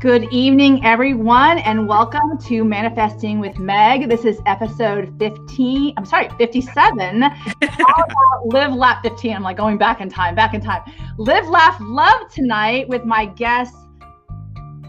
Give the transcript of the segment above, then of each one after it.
Good evening, everyone, and welcome to Manifesting with Meg. This is episode 15. I'm sorry, 57. live, laugh 15. I'm like going back in time, back in time. Live, laugh, love tonight with my guests,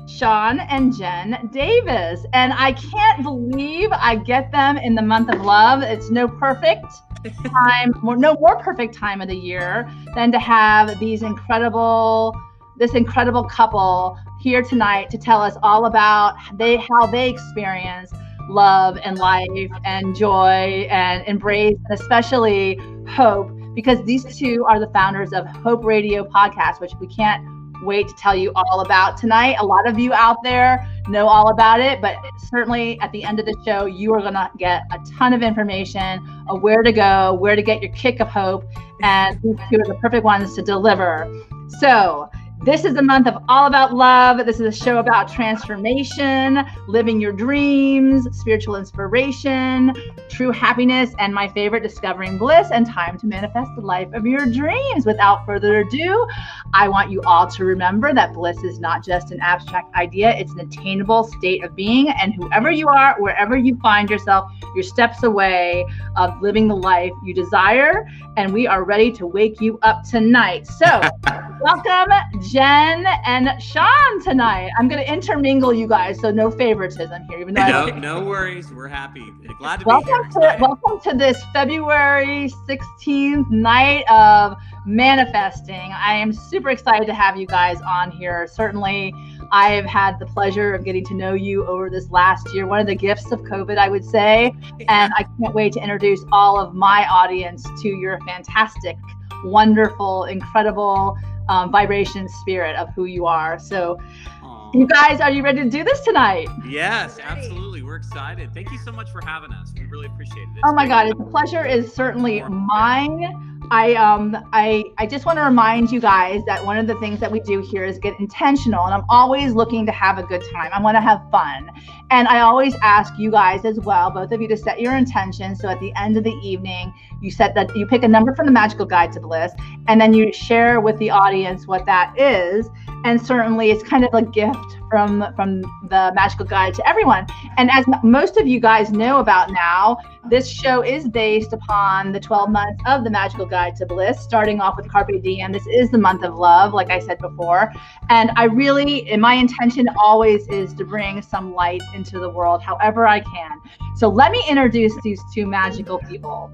Sean and Jen Davis. And I can't believe I get them in the month of love. It's no perfect time, no more perfect time of the year than to have these incredible this incredible couple here tonight to tell us all about they how they experience love and life and joy and embrace and especially hope because these two are the founders of Hope Radio podcast which we can't wait to tell you all about tonight. A lot of you out there know all about it, but certainly at the end of the show, you are going to get a ton of information of where to go, where to get your kick of hope, and these two are the perfect ones to deliver. So, this is the month of All About Love. This is a show about transformation, living your dreams, spiritual inspiration, true happiness, and my favorite, discovering bliss and time to manifest the life of your dreams. Without further ado, I want you all to remember that bliss is not just an abstract idea, it's an attainable state of being. And whoever you are, wherever you find yourself, you're steps away of living the life you desire. And we are ready to wake you up tonight. So, welcome, Jen and Sean tonight. I'm going to intermingle you guys, so no favoritism here. Even though no, no worries. We're happy. Glad to welcome be here. To, welcome to this February 16th night of manifesting. I am super excited to have you guys on here. Certainly, I have had the pleasure of getting to know you over this last year. One of the gifts of COVID, I would say. And I can't wait to introduce all of my audience to your fantastic, wonderful, incredible um, vibration spirit of who you are. So, Aww. you guys, are you ready to do this tonight? Yes, absolutely. We're excited. Thank you so much for having us. We really appreciate it. It's oh my God, it's the pleasure is certainly mine. I um I I just want to remind you guys that one of the things that we do here is get intentional and I'm always looking to have a good time. I want to have fun. And I always ask you guys as well, both of you to set your intention. So at the end of the evening, you set that you pick a number from the magical guide to the list and then you share with the audience what that is. And certainly it's kind of a gift from from the magical guide to everyone. And as most of you guys know about now, this show is based upon the 12 months of the magical guide to bliss, starting off with Carpe Diem. This is the month of love, like I said before. And I really, my intention always is to bring some light into the world, however I can. So let me introduce these two magical people.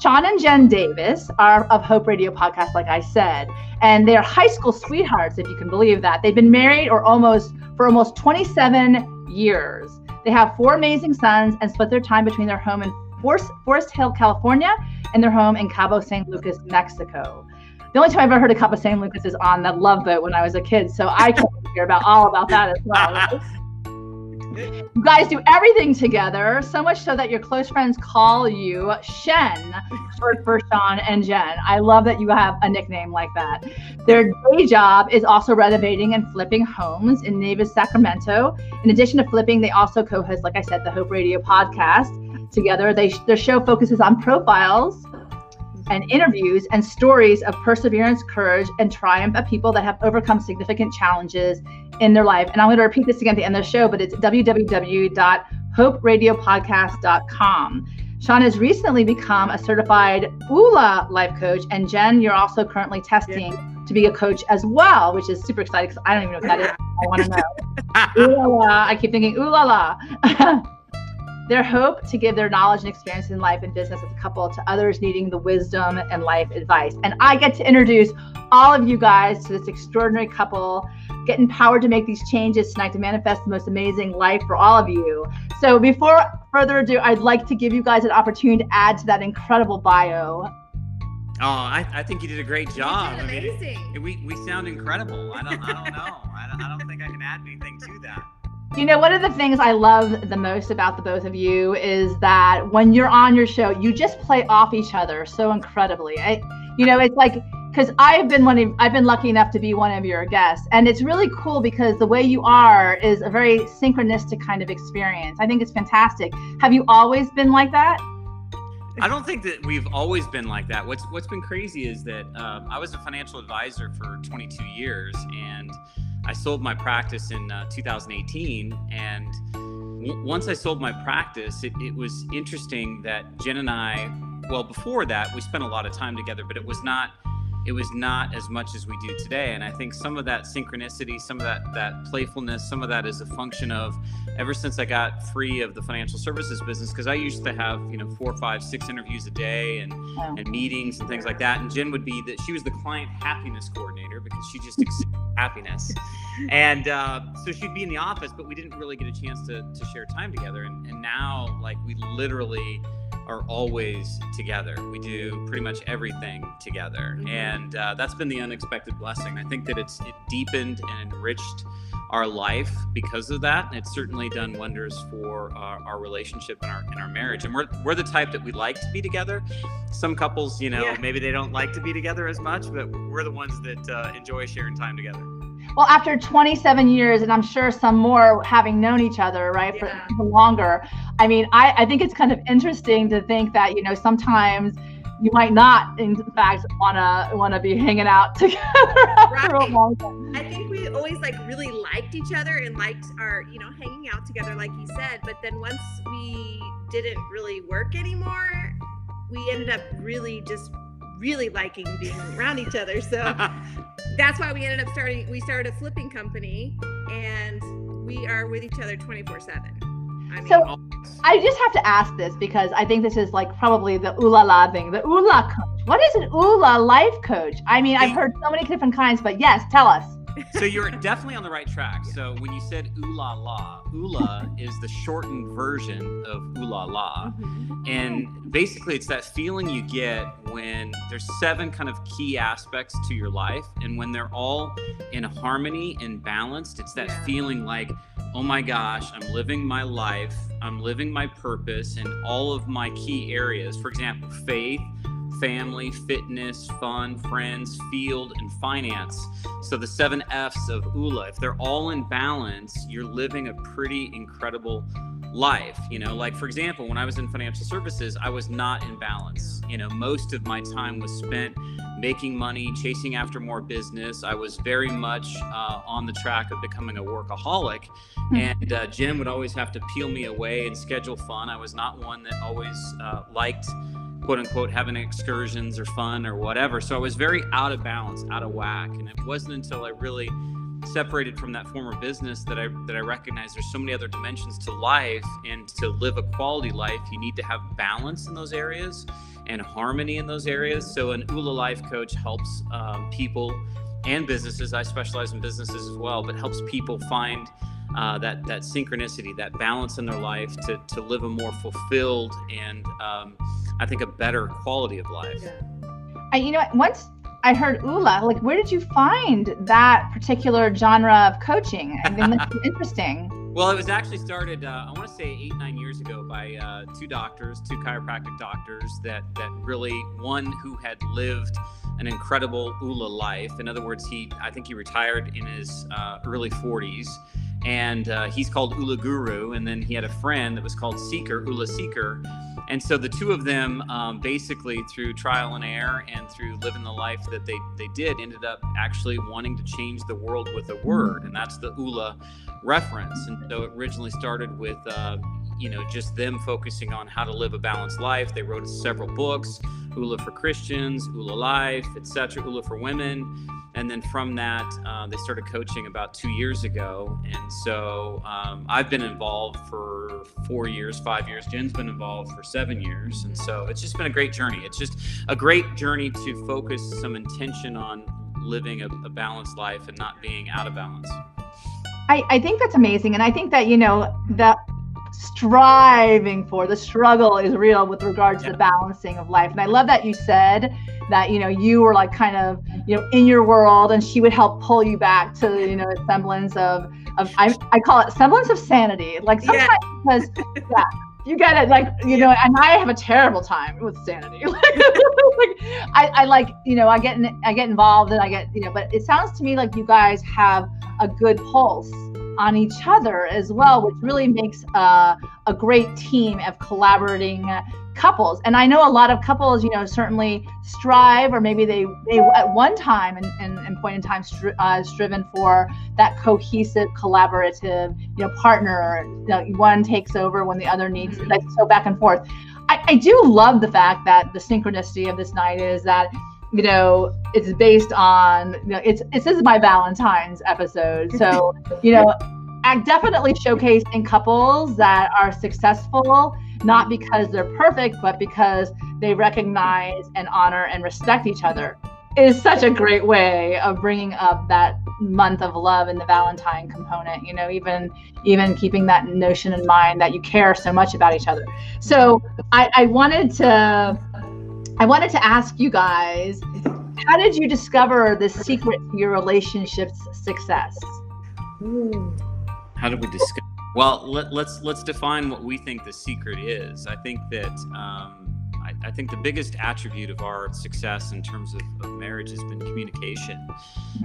Sean and Jen Davis are of Hope Radio podcast, like I said, and they're high school sweethearts, if you can believe that. They've been married or almost for almost 27 years. They have four amazing sons and split their time between their home in Forest, Foresthill, California, and their home in Cabo San Lucas, Mexico. The only time I've ever heard of Cabo San Lucas is on the Love Boat when I was a kid, so I can hear about all about that as well. You guys do everything together, so much so that your close friends call you Shen, for Sean and Jen. I love that you have a nickname like that. Their day job is also renovating and flipping homes in Nevis, Sacramento. In addition to flipping, they also co-host, like I said, the Hope Radio podcast together. They their show focuses on profiles and interviews and stories of perseverance, courage, and triumph of people that have overcome significant challenges in their life. And I'm going to repeat this again at the end of the show, but it's www.hoperadiopodcast.com. Sean has recently become a certified Oola life coach, and Jen, you're also currently testing yeah. to be a coach as well, which is super exciting because I don't even know what that is. I want to know. ooh la la. I keep thinking ooh la la. Their hope to give their knowledge and experience in life and business as a couple to others needing the wisdom and life advice. And I get to introduce all of you guys to this extraordinary couple get empowered to make these changes tonight to manifest the most amazing life for all of you. So before further ado, I'd like to give you guys an opportunity to add to that incredible bio. Oh, I, I think you did a great job. amazing. I mean, we, we sound incredible. I don't, I don't know. I don't, I don't think I can add anything to that. You know, one of the things I love the most about the both of you is that when you're on your show, you just play off each other so incredibly. I, you know, it's like because I've been one of I've been lucky enough to be one of your guests, and it's really cool because the way you are is a very synchronistic kind of experience. I think it's fantastic. Have you always been like that? I don't think that we've always been like that. What's What's been crazy is that um, I was a financial advisor for 22 years, and I sold my practice in uh, 2018, and w- once I sold my practice, it, it was interesting that Jen and I, well, before that, we spent a lot of time together, but it was not it was not as much as we do today. And I think some of that synchronicity, some of that that playfulness, some of that is a function of ever since I got free of the financial services business, because I used to have, you know, four, five, six interviews a day and, wow. and meetings and things like that. And Jen would be that she was the client happiness coordinator because she just happiness. And uh, so she'd be in the office, but we didn't really get a chance to, to share time together. And, and now, like, we literally are always together. We do pretty much everything together, mm-hmm. and uh, that's been the unexpected blessing. I think that it's it deepened and enriched our life because of that. And it's certainly done wonders for our, our relationship and our and our marriage. And we're we're the type that we like to be together. Some couples, you know, yeah. maybe they don't like to be together as much, but we're the ones that uh, enjoy sharing time together well after 27 years and i'm sure some more having known each other right for, yeah. for longer i mean I, I think it's kind of interesting to think that you know sometimes you might not in fact want to want to be hanging out together after right. a long time i think we always like really liked each other and liked our you know hanging out together like you said but then once we didn't really work anymore we ended up really just really liking being around each other so that's why we ended up starting we started a flipping company and we are with each other 24 7 I mean, so I just have to ask this because I think this is like probably the ooh la la thing. The ooh la coach. What is an ooh la life coach? I mean, I've heard so many different kinds, but yes, tell us so you're definitely on the right track. So when you said ooh la la, oola is the shortened version of ooh la la. Mm-hmm. And basically it's that feeling you get when there's seven kind of key aspects to your life. And when they're all in harmony and balanced, it's that yeah. feeling like, oh my gosh, I'm living my life, I'm living my purpose in all of my key areas. For example, faith, family, fitness, fun, friends, field, and finance. So the seven F's of Oola, if they're all in balance, you're living a pretty incredible life. You know, like for example, when I was in financial services, I was not in balance. You know, most of my time was spent making money, chasing after more business. I was very much uh, on the track of becoming a workaholic. Hmm. And uh, Jen would always have to peel me away and schedule fun. I was not one that always uh, liked quote unquote having excursions or fun or whatever. So I was very out of balance, out of whack. And it wasn't until I really separated from that former business that I that I recognized there's so many other dimensions to life and to live a quality life you need to have balance in those areas and harmony in those areas so an Oola life coach helps um, people and businesses I specialize in businesses as well but helps people find uh, that that synchronicity that balance in their life to to live a more fulfilled and um, I think a better quality of life. I, you know, once I heard Oola, like, where did you find that particular genre of coaching? I mean, that's interesting. Well, it was actually started, uh, I want to say eight, nine years ago by uh, two doctors, two chiropractic doctors that, that really, one who had lived an incredible Oola life. In other words, he, I think he retired in his uh, early 40s and uh, he's called Oola Guru. And then he had a friend that was called Seeker, Oola Seeker. And so the two of them, um, basically through trial and error and through living the life that they, they did, ended up actually wanting to change the world with a word. And that's the Oola reference. And so it originally started with, uh, you know, just them focusing on how to live a balanced life. They wrote several books, Oola for Christians, Oola Life, etc., Oola for Women and then from that uh, they started coaching about two years ago. And so um, i've been involved for four years five years. Jen's been involved for seven years. And so it's just been a great journey. It's just a great journey to focus some intention on living a, a balanced life and not being out of balance. I, I think that's amazing. And i think that you know the striving for the struggle is real with regards yeah. to the balancing of life. And i love that you said that you know you were like kind of you know in your world and she would help pull you back to you know a semblance of of I, I call it semblance of sanity like sometimes yeah. because yeah you get it like you know and i have a terrible time with sanity like, I, I like you know i get in, i get involved and i get you know but it sounds to me like you guys have a good pulse on each other as well which really makes uh, a great team of collaborating couples. And i know a lot of couples you know certainly strive or maybe they they at one time and, and, and point in time stri- uh, striven for that cohesive collaborative you know partner you know, one takes over when the other needs Mhm. like so back and forth. I, I do love the fact that the synchronicity of this night is that you know it's based on you know it's this is my valentine's episode. So you know I definitely showcasing couples that are successful not because they're perfect but because they recognize and honor and respect each other is such a great way of bringing up that month of love and the valentine component you know even even keeping that notion in mind that you care so much about each other so i, I wanted to i wanted to ask you guys how did you discover the secret to your relationship's success How did we discuss? Well, let, let's let's define what we think the secret is. I think that um, I, think the biggest attribute of our success in terms of, of marriage has been communication.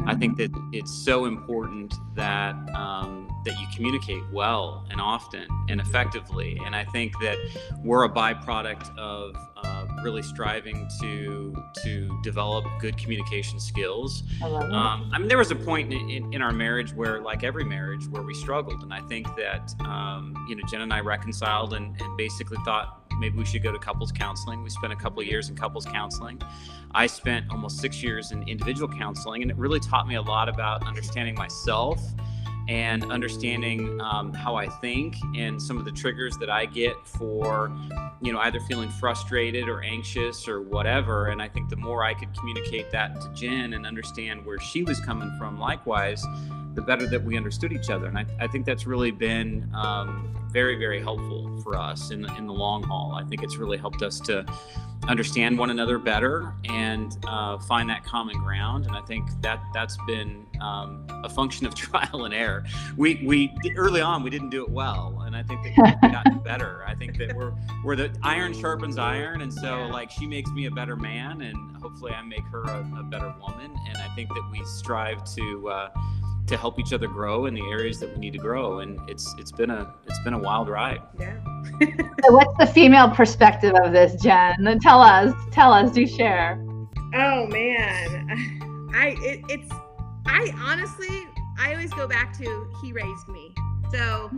I think that it's so important that um, that you communicate well and often and effectively. And I think that we're a byproduct of uh, really striving to to develop good communication skills. I. Um, I mean, there was a point in, in, in our marriage where, like every marriage, where we struggled, and I think that um, you know Jen and I reconciled and, and basically thought maybe we should go to couples counseling. We spent a couple years in couples counseling. I spent almost six years in individual counseling, and it really taught me a lot about understanding myself and understanding um, how I think and some of the triggers that I get for, you know, either feeling frustrated or anxious or whatever. And I think the more I could communicate that to Jen and understand where she was coming from, likewise, the better that we understood each other. And I, I think that's really been um, very, very helpful for us in the, in the long haul. I think it's really helped us to understand one another better and uh, find that common ground. And I think that that's been um, a function of trial and error. We we early on we didn't do it well, and I think that we've gotten better. I think that we're we're the iron sharpens iron, and so Yeah. like she makes me a better man, and hopefully I make her a, a better woman. And I think that we strive to. Uh, to help each other grow in the areas that we need to grow, and it's it's been a it's been a wild ride. Yeah. So what's the female perspective of this, Jen? Tell us. Tell us. Do share. Oh man, I it, it's I honestly I always go back to he raised me. So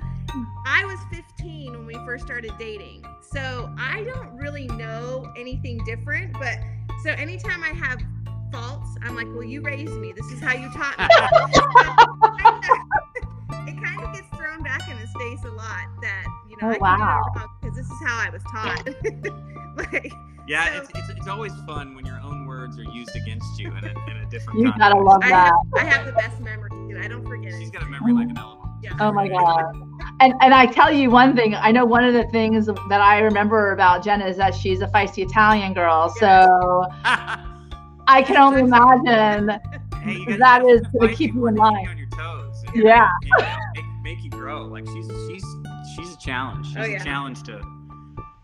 I was 15 when we first started dating. So I don't really know anything different, but so anytime I have faults, I'm like, well, you raised me. This is how you taught me. it kind of gets thrown back in his face a lot that you know Oh, I wow. do it wrong because this is how I was taught. like Yeah, So- it's, it's, it's always fun when your own words are used against you in a, in a different You context. gotta love I that. have, I have the best memory. Dude. I don't forget She's it. got a memory like an elephant. Yeah. Oh my god. And and I tell you one thing. I know one of the things that I remember about Jenna is that she's a feisty Italian girl. So I can only imagine. hey, you gotta, That you is gotta keep you in line. on your toes. and, Yeah. you know, make, make you grow. Like she's she's she's a challenge. She's Oh, a yeah. challenge to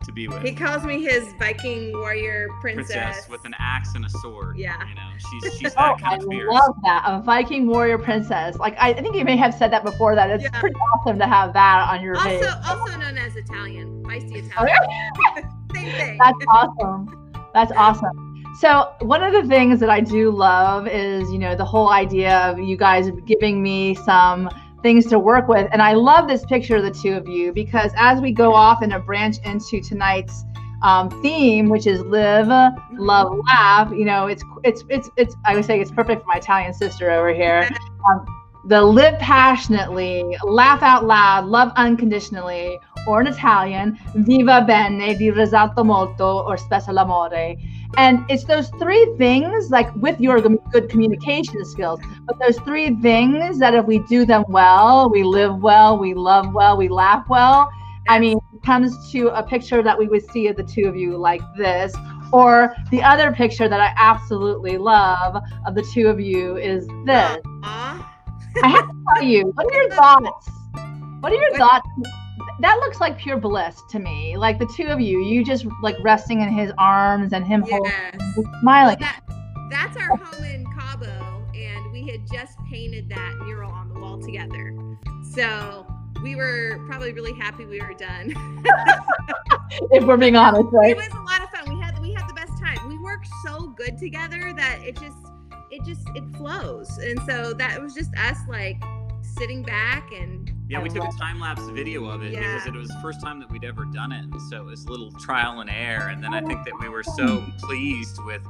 to be with. He calls me his Viking warrior princess. princess with an axe and a sword. Yeah. You know, she's she's Oh, that I kind of oh, fierce. love that. A Viking warrior princess. Like I, I think you may have said that before. That it's Yeah. pretty awesome to have that on your page. Also, also known as Italian, feisty Oh, Italian. Same thing. That's awesome. That's awesome. So one of the things that I do love is, you know, the whole idea of you guys giving me some things to work with. And I love this picture of the two of you because as we go off and a branch into tonight's um, theme, which is live, love, laugh, you know, it's it's it's it's I would say it's perfect for my Italian sister over here. Um, the live passionately, laugh out loud, love unconditionally, or in Italian, viva bene, di risalto molto, or spesso l'amore. And it's those three things, like with your good communication skills, but those three things that if we do them well, we live well, we love well, we laugh well. I mean, it comes to a picture that we would see of the two of you like this. Or the other picture that I absolutely love of the two of you is this. Aw. I have to tell you, what are your thoughts? What are your thoughts? That looks like pure bliss to me. Like the two of you, you just like resting in his arms and him Yes. just smiling. That, that's our home in Cabo, and we had just painted that mural on the wall together. So we were probably really happy we were done. if we're being honest, right? It was a lot of fun. We had we had the best time. We worked so good together that it just it just it flows. And so that was just us like sitting back and yeah, we took a time lapse video of it Yeah. because it was the first time that we'd ever done it, and so it was a little trial and error. And then I think that we were so pleased with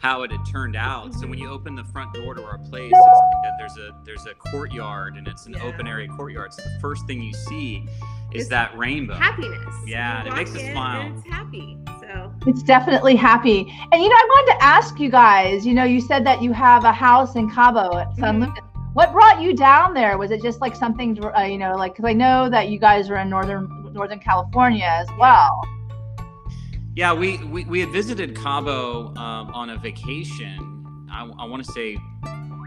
how it had turned out. So when you open the front door to our place, it's like a, there's a there's a courtyard, and it's an Yeah. open area courtyard. So the first thing you see is It's that rainbow. happiness. Yeah, and it makes walk us smile. And it's happy. So It's definitely happy. And you know, I wanted to ask you guys, you know, you said that you have a house in Cabo at San Mhm. Lucas. What brought you down there? Was it just like something, uh, you know, like, because I know that you guys are in Northern Northern California as well. Yeah, we, we, we had visited Cabo um, on a vacation, I, I want to say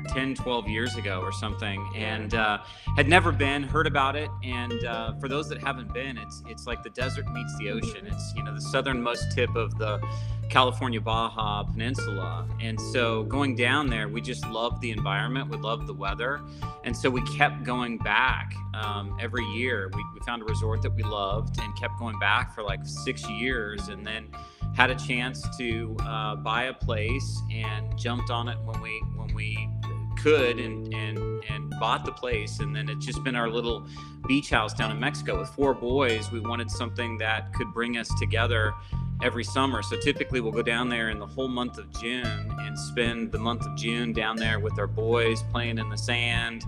10, 12 years ago or something, and uh, had never been, heard about it. And uh, for those that haven't been, it's, it's like the desert meets the ocean. It's, you know, the southernmost tip of the California Baja Peninsula. And so going down there, we just loved the environment, we loved the weather. And so we kept going back um, every year. We, we found a resort that we loved and kept going back for like six years. And then had a chance to uh, buy a place and jumped on it when we when we could and and and bought the place. And then it's just been our little beach house down in Mexico with four boys. We wanted something that could bring us together every summer. So typically we'll go down there in the whole month of June and spend the month of June down there with our boys playing in the sand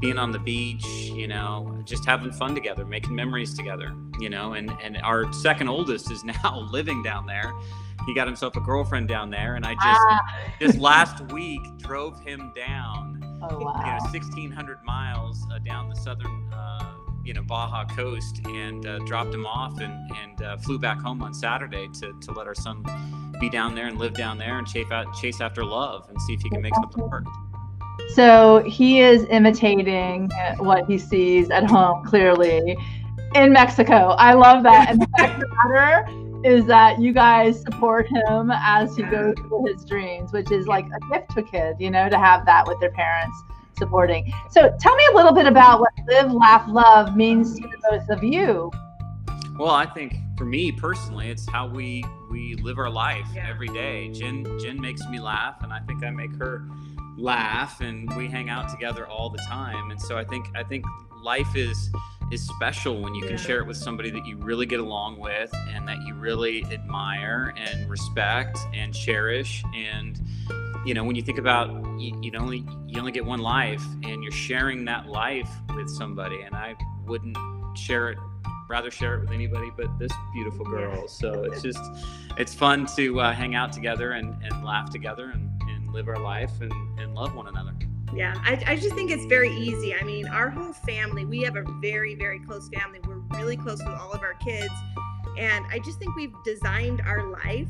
being on the beach you know just having fun together making memories together you know. And and our second oldest is now living down there he got himself a girlfriend down there and i just Ah, just last week drove him down oh you know 1600 miles uh, down the southern uh, you know baja coast and uh, dropped him off and and uh, flew back home on saturday to to let our son be down there and live down there and chase out chase after love and see if he can make something work So he is imitating uh, what he sees at home clearly in Mexico. I love that. And the fact of the matter is that you guys support him as he goes through his dreams, which is like a gift to a kid, you know, to have that with their parents supporting. So tell me a little bit about what Live, Laugh, Love means to both of you. Well, I think for me personally, it's how we we live our life Yeah. every day. Jen Jen makes me laugh, and I think I make her laugh, and we hang out together all the time. And so I think I think life is is special when you can share it with somebody that you really get along with and that you really admire and respect and cherish. And you know when you think about you, you only you only get one life and you're sharing that life with somebody. And i wouldn't share it rather share it with anybody but this beautiful girl. So it's just it's fun to uh, hang out together and, and laugh together and, and live our life and, and love one another yeah, I, I just think it's very easy. I mean, our whole family, we have a very, very close family. We're really close with all of our kids. And I just think we've designed our life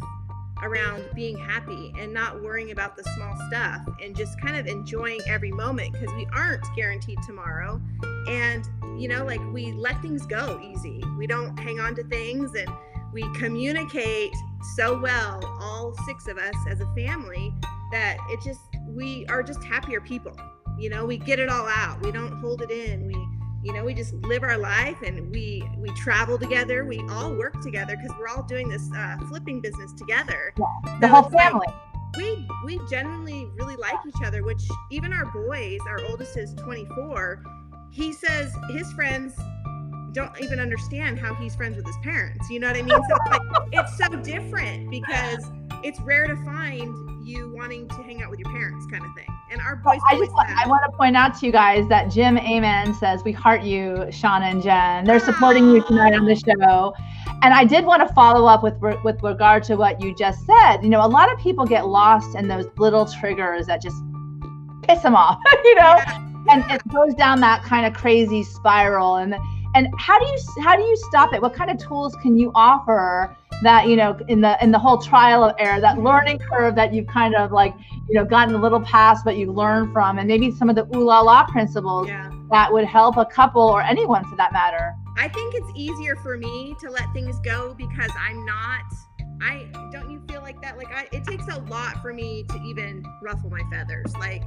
around being happy and not worrying about the small stuff and just kind of enjoying every moment because we aren't guaranteed tomorrow. And, you know, like we let things go easy. We don't hang on to things and we communicate so well, all six of us as a family, that it just, we are just happier people. You know, we get it all out. We don't hold it in. We, you know, we just live our life and we we travel together. We all work together because we're all doing this uh, flipping business together. yeah, The So whole it's like- family. we we genuinely really like each other which even our boys our oldest is 24 he says his friends don't even understand how he's friends with his parents you know what i mean so it's like it's so different because it's rare to find you wanting to hang out with your parents kind of thing and our boys I just want. I want to point out to you guys that Jim Amen says we heart you, Shauna and Jen. They're supporting you tonight on the show. And I did want to follow up with with regard to what you just said. You know, a lot of people get lost in those little triggers that just piss them off, you know, and it goes down that kind of crazy spiral. And and how do you how do you stop it? What kind of tools can you offer that you know in the in the whole trial of error, that mm-hmm. learning curve that you've kind of like you know gotten a little past, but you learn from, and maybe some of the ooh la la principles yeah that would help a couple or anyone for that matter. I think it's easier for me to let things go because I'm not. I don't you feel like that? Like I, it takes a lot for me to even ruffle my feathers. Like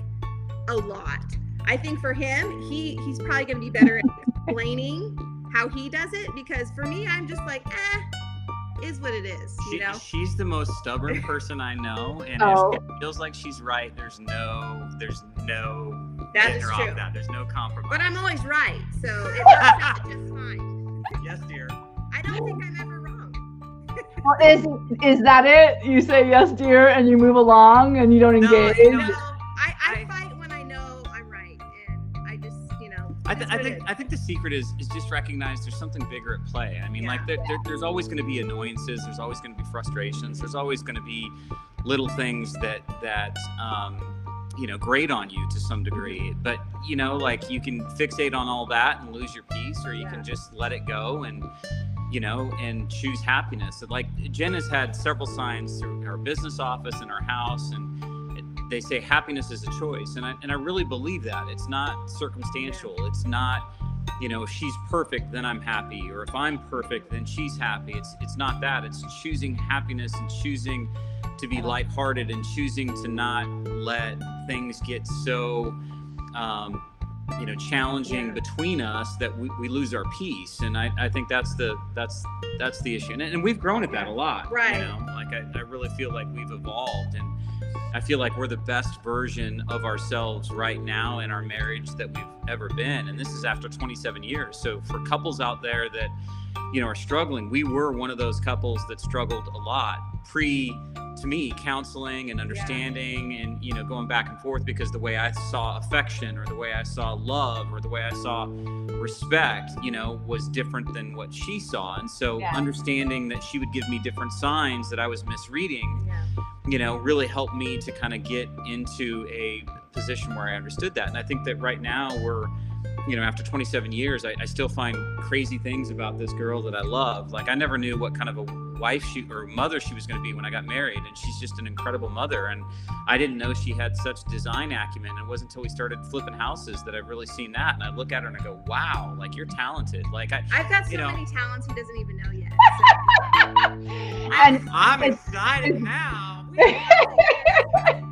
a lot. I think for him, he he's probably going to be better at explaining how he does it because for me, I'm just like, eh, is what it is. You She, know. she's the most stubborn person I know, and Oh. if it feels like she's right, there's no, there's no That is getting is true. that. There's no compromise. But I'm always right, so it works out just fine. yes, dear. I don't think I'm ever wrong. Well, is is that it? You say yes, dear, and you move along, and you don't No, engage. you No, I, th- I think. I think the secret is is just recognize there's something bigger at play. I mean, Yeah. like there, there, there's always going to be annoyances. There's always going to be frustrations. There's always going to be little things that that um, you know grate on you to some degree. But you know, like you can fixate on all that and lose your peace, or you Yeah. can just let it go and you know and choose happiness. Like Jen has had several signs through her business office and her house and. They say happiness is a choice, and I and I really believe that. It's not circumstantial. It's not you know if she's perfect then i'm happy or if i'm perfect then she's happy. It's it's not that. It's choosing happiness and choosing to be lighthearted and choosing to not let things get so um, you know challenging Yeah. between us that we, we lose our peace. And I, I think that's the that's that's the issue. And, and we've grown at that a lot Right. you know? Like I, I really feel like we've evolved and I feel like we're the best version of ourselves right now in our marriage that we've ever been. And this is after 27 years. So for couples out there that, you know, are struggling, we were one of those couples that struggled a lot pre to me counseling and understanding and you know going back and forth because the way I saw affection or the way I saw love or the way I saw respect, you know, was different than what she saw. And so Yeah. understanding that she would give me different signs that I was misreading Yeah. You know, really helped me to kind of get into a position where I understood that. And I think that right now we're, you know, after 27 years, I, I still find crazy things about this girl that I love. Like I never knew what kind of a wife she or mother she was going to be when I got married, and she's just an incredible mother. And I didn't know she had such design acumen. And it wasn't until we started flipping houses that I've really seen that. And I look at her and I go, "Wow, like you're talented." Like I, I've got so You know. many talents he doesn't even know yet. And I'm it's- excited now.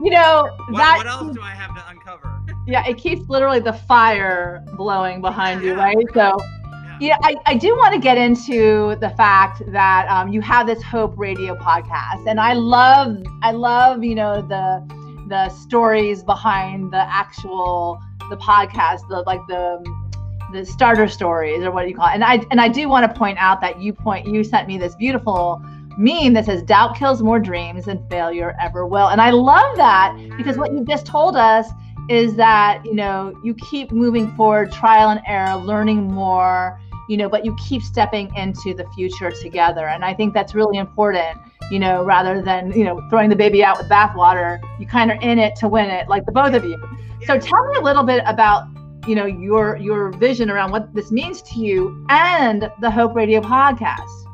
you know What, that what else do I have to uncover? yeah it keeps literally the fire blowing behind you right so Yeah. yeah I, I do want to get into the fact that um, you have this hope radio podcast and i love i love you know the the stories behind the actual the podcast the like the the starter stories or what do you call it and i and i do want to point out that you point you sent me this beautiful meme that says doubt kills more dreams than failure ever will. And i love that because what you just told us is that you know you keep moving forward trial and error learning more you know but you keep stepping into the future together. And i think that's really important you know rather than you know throwing the baby out with bathwater you kind of in it to win it like the both of you. So tell me a little bit about you know your your vision around what this means to you and the hope radio podcast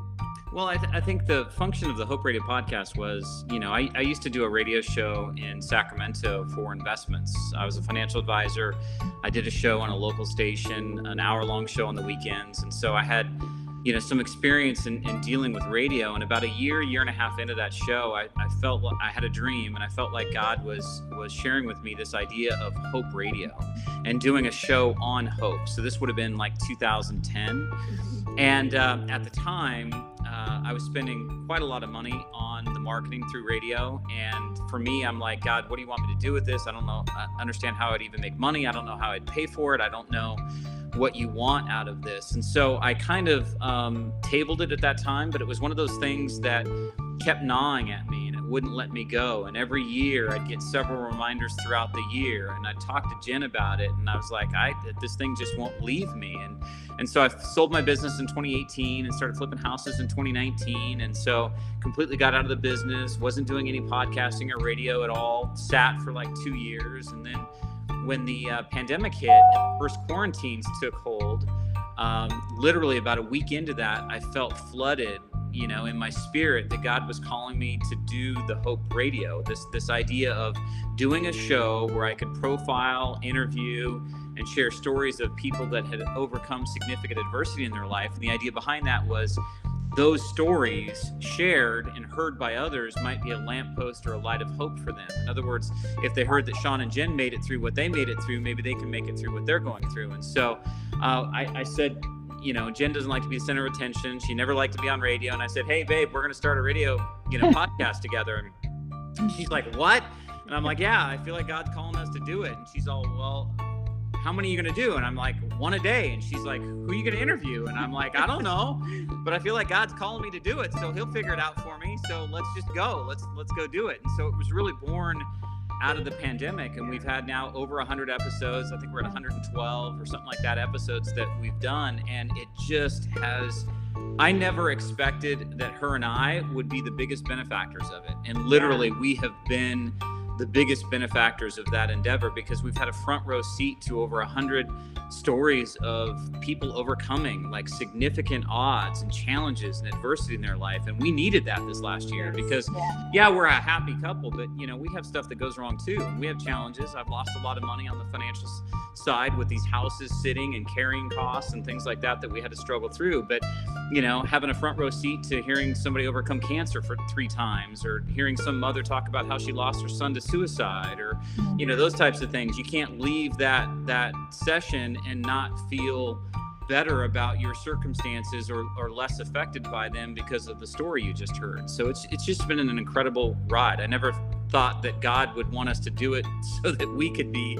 Well, I, th- I think the function of the Hope Radio podcast was, you know, I, I used to do a radio show in Sacramento for investments. I was a financial advisor. I did a show on a local station, an hour long show on the weekends. And so I had, you know, some experience in, in dealing with radio. And about a year, year and a half into that show, I, I felt like I had a dream and I felt like God was was sharing with me this idea of Hope Radio and doing a show on hope. So this would have been like 2010. Mm-hmm. And um, at the time, uh, I was spending quite a lot of money on the marketing through radio. And for me, I'm like, God, what do you want me to do with this? I don't know, I understand how I'd even make money. I don't know how I'd pay for it. I don't know what you want out of this. And so I kind of um, tabled it at that time, but it was one of those things that kept gnawing at me wouldn't let me go. And every year I'd get several reminders throughout the year. And I talked to Jen about it. And I was like, I, this thing just won't leave me. And and so I sold my business in 2018 and started flipping houses in 2019. And so completely got out of the business, wasn't doing any podcasting or radio at all, sat for like two years. And then when the uh, pandemic hit first quarantines took hold, um, literally about a week into that, I felt flooded, you know, in my spirit that God was calling me to do the Hope Radio. This this idea of doing a show where I could profile, interview, and share stories of people that had overcome significant adversity in their life. And the idea behind that was those stories shared and heard by others might be a lamppost or a light of hope for them. In other words, if they heard that Sean and Jen made it through what they made it through, maybe they can make it through what they're going through. And so uh, I, I said, you know, Jen doesn't like to be the center of attention. She never liked to be on radio. And I said, hey, babe, we're going to start a radio, you know, podcast together. And she's like, what? And I'm like, yeah, I feel like God's calling us to do it. And she's all, well, how many are you going to do? And I'm like, one a day. And she's like, who are you going to interview? And I'm like, I don't know, but I feel like God's calling me to do it. So he'll figure it out for me. So let's just go. Let's, let's go do it. And so it was really born out of the pandemic. And we've had now over 100 episodes. I think we're at 112 or something like that episodes that we've done. And it just has, I never expected that her and I would be the biggest benefactors of it. And literally, we have been the biggest benefactors of that endeavor because we've had a front row seat to over a hundred stories of people overcoming like significant odds and challenges and adversity in their life. And we needed that this last year because yeah. we're a happy couple but you know we have stuff that goes wrong too. We have challenges. I've lost a lot of money on the financial side with these houses sitting and carrying costs and things like that that we had to struggle through. But you know having a front row seat to hearing somebody overcome cancer for three times or hearing some mother talk about how she lost her son to suicide or you know mm-hmm. those types of things. You can't leave that that session and not feel better about your circumstances or, or less affected by them because of the story you just heard. So it's it's just been an incredible ride. I never thought that god would want us to do it so that we could be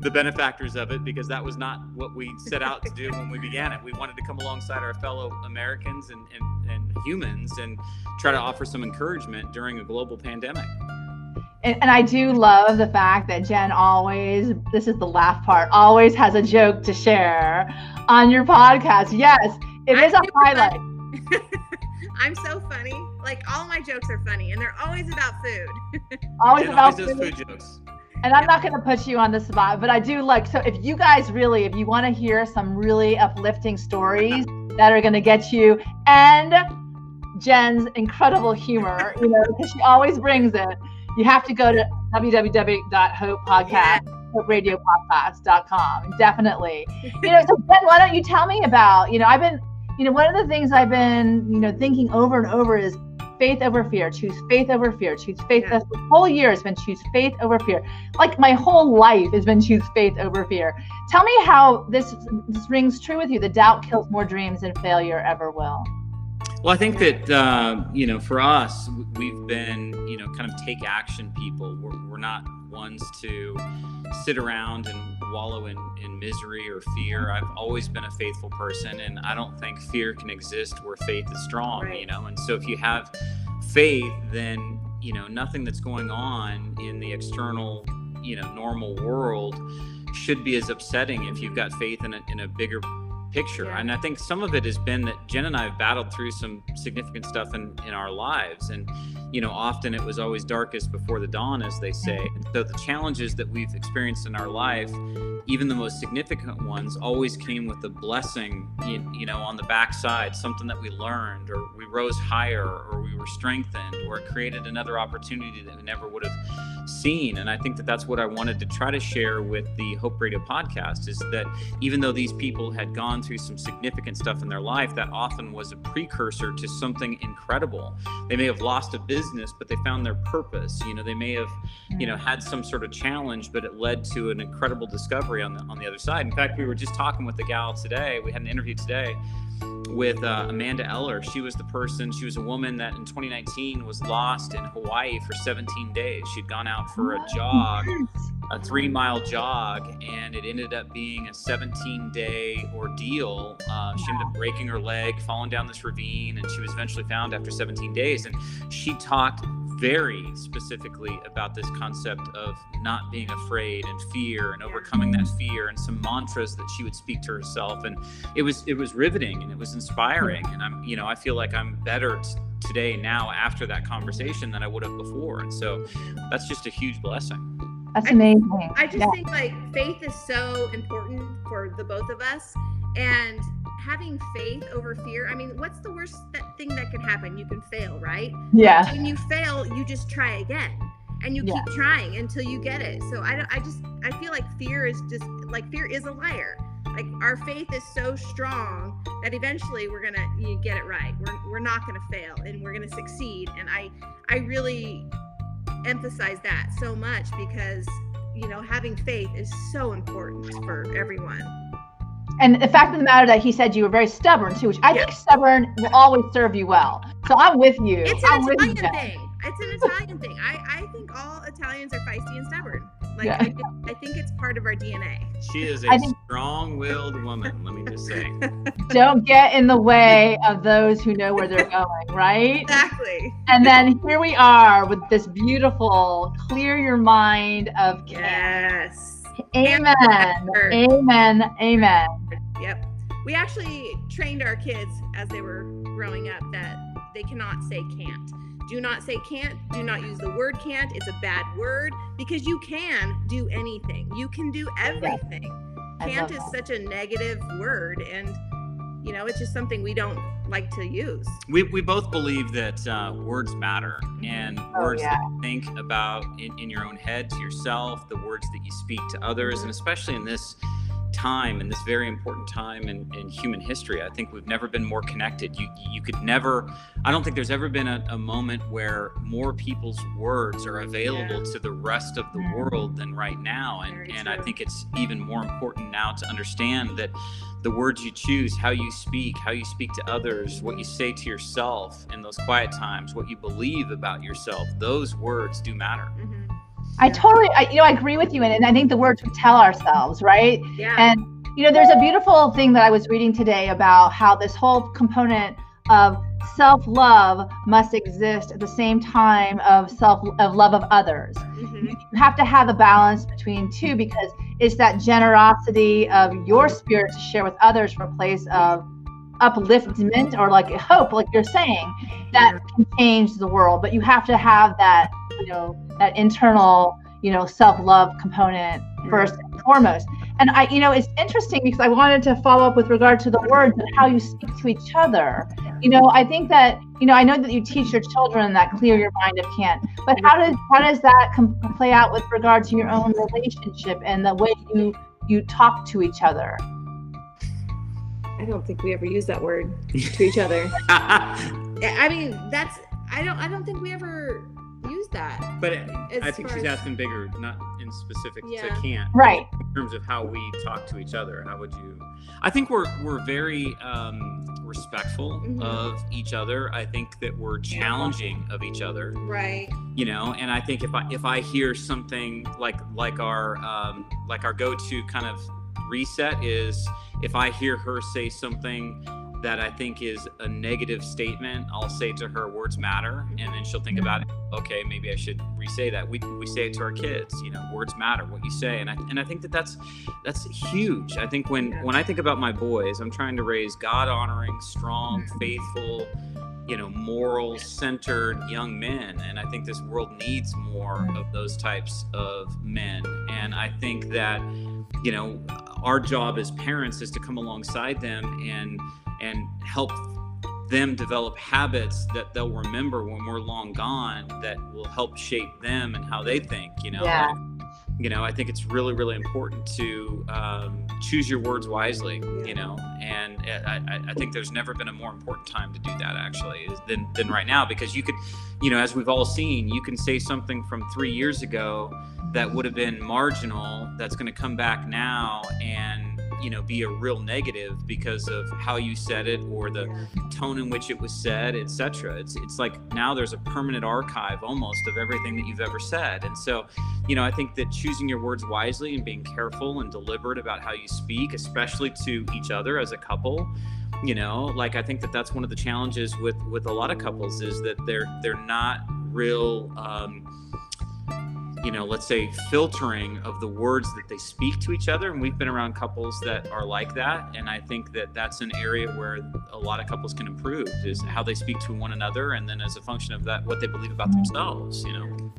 the benefactors of it because that was not what we set out to do when we began it. We wanted to come alongside our fellow americans and, and, and humans and try to offer some encouragement during a global pandemic and, and, I do love the fact that Jen always, this is the laugh part, always has a joke to share on your podcast. Yes, it I'm is a highlight. I'm so funny. Like all my jokes are funny, and they're always about food. always Jen about always food. food jokes. And I'm not going to put you on the spot, but I do like so. If you guys really, if you want to hear some really uplifting stories that are going to get you, and Jen's incredible humor, you know, because she always brings it you have to go to www.hopepodcast, hopepodcast.com. Definitely. You know, so Ben, why don't you tell me about, you know, I've been, you know, one of the things I've been, you know, thinking over and over is faith over fear, choose faith over fear, choose faith. Yeah. The whole year has been choose faith over fear. Like my whole life has been choose faith over fear. Tell me how this this rings true with you. The doubt kills more dreams than failure ever will. Well, I think that uh, you know, for us, we've been you know kind of take action people. We're, we're not ones to sit around and wallow in, in misery or fear. I've always been a faithful person, and I don't think fear can exist where faith is strong. Right. You know, and so if you have faith, then you know nothing that's going on in the external, you know, normal world should be as upsetting if you've got faith in a, in a bigger picture. Yeah. And I think some of it has been that Jen and I have battled through some significant stuff in, in our lives. And, you know, often it was always darkest before the dawn, as they say. And so the challenges that we've experienced in our life, even the most significant ones, always came with a blessing, you, you know, on the backside, something that we learned, or we rose higher, or we were strengthened, or it created another opportunity that we never would have seen. And I think that that's what I wanted to try to share with the Hope Radio podcast is that even though these people had gone through some significant stuff in their life, that often was a precursor to something incredible. They may have lost a business, but they found their purpose. You know, they may have, you know, had some sort of challenge, but it led to an incredible discovery on the on the other side. In fact, we were just talking with the gal today. We had an interview today with uh, Amanda Eller. She was the person, she was a woman that in 2019 was lost in Hawaii for 17 days. She'd gone out for a jog, a three mile jog, and it ended up being a 17 day ordeal. Uh, she ended up breaking her leg, falling down this ravine, and she was eventually found after 17 days. And she talked very specifically about this concept of not being afraid and fear and overcoming that fear and some mantras that she would speak to herself. And it was it was riveting and it was inspiring. And i'm you know i feel like i'm better t- today now after that conversation than i would have before. And so that's just a huge blessing. That's I- amazing. I just Yeah. think like faith is so important for the both of us, and having faith over fear. I mean, what's the worst that thing that can happen? You can fail, right? yeah. When you fail, you just try again, and you Yeah. keep trying until you get it. So I don't. I just I feel like fear is just like fear is a liar. like our faith is so strong that eventually we're gonna you get it right we're, we're not gonna fail and we're gonna succeed and i i really emphasize that so much because you know having faith is so important for everyone and the fact of the matter that he said you were very stubborn too which i yeah. think stubborn will always serve you well so i'm with you it's an I'm italian thing it's an italian thing i i think all italians are feisty and stubborn like yeah. I, I, think it's part of our DNA. She is a think, strong-willed woman. Let me just say. Don't get in the way of those who know where they're going, right? Exactly. And then here we are with this beautiful clear your mind of yes. Amen. Amen. Amen. Yep. We actually trained our kids as they were growing up that they cannot say can't do not say can't. Do not use the word can't. It's a bad word because you can do anything. You can do everything. Can't is that. such a negative word. And, you know, it's just something we don't like to use. We, we both believe that uh, words matter and oh, words yeah. that you think about in, in your own head to yourself, the words that you speak to others, and especially in this time in this very important time in, in human history. I think we've never been more connected. You you could never I don't think there's ever been a, a moment where more people's words are available yeah. to the rest of the world than right now. And and I think it's even more important now to understand that the words you choose, how you speak, how you speak to others, what you say to yourself in those quiet times, what you believe about yourself, those words do matter. Mm-hmm. I totally, I, you know, I agree with you, and, and I think the words we tell ourselves, right? Yeah. And you know, there's a beautiful thing that I was reading today about how this whole component of self-love must exist at the same time of self of love of others. Mm-hmm. You have to have a balance between two because it's that generosity of your spirit to share with others from a place of upliftment or like hope, like you're saying, that can change the world. But you have to have that, you know, that internal, you know, self-love component mm. first and foremost. And I, you know, it's interesting because I wanted to follow up with regard to the words and how you speak to each other. You know, I think that, you know, I know that you teach your children that clear your mind of can't, but how does how does that com- play out with regard to your own relationship and the way you you talk to each other? I don't think we ever use that word to each other. I mean, that's I don't I don't think we ever use that. But I think she's as, asking bigger, not in specific yeah. to can't. Right. In terms of how we talk to each other, how would you? I think we're we're very um, respectful mm-hmm. of each other. I think that we're challenging of each other. Right. You know, and I think if I if I hear something like like our um, like our go to kind of reset is if I hear her say something that I think is a negative statement, I'll say to her, words matter. And then she'll think about it. Okay, maybe I should re-say that. We, we say it to our kids, you know, words matter, what you say. And I, and I think that that's, that's huge. I think when, when I think about my boys, I'm trying to raise God honoring, strong, mm-hmm. faithful, you know, moral centered young men. And I think this world needs more of those types of men. And I think that, you know, our job as parents is to come alongside them and and help them develop habits that they'll remember when we're long gone that will help shape them and how they think you know yeah. you know i think it's really really important to um, choose your words wisely you know and I, I think there's never been a more important time to do that actually than, than right now because you could you know as we've all seen you can say something from three years ago that would have been marginal that's going to come back now and you know be a real negative because of how you said it or the tone in which it was said etc it's it's like now there's a permanent archive almost of everything that you've ever said. And so you know i think that choosing your words wisely and being careful and deliberate about how you speak especially to each other as a couple you know like i think that that's one of the challenges with with a lot of couples is that they're they're not real um, you know, let's say filtering of the words that they speak to each other. And we've been around couples that are like that. And I think that that's an area where a lot of couples can improve is how they speak to one another. And then as a function of that, what they believe about themselves, you know.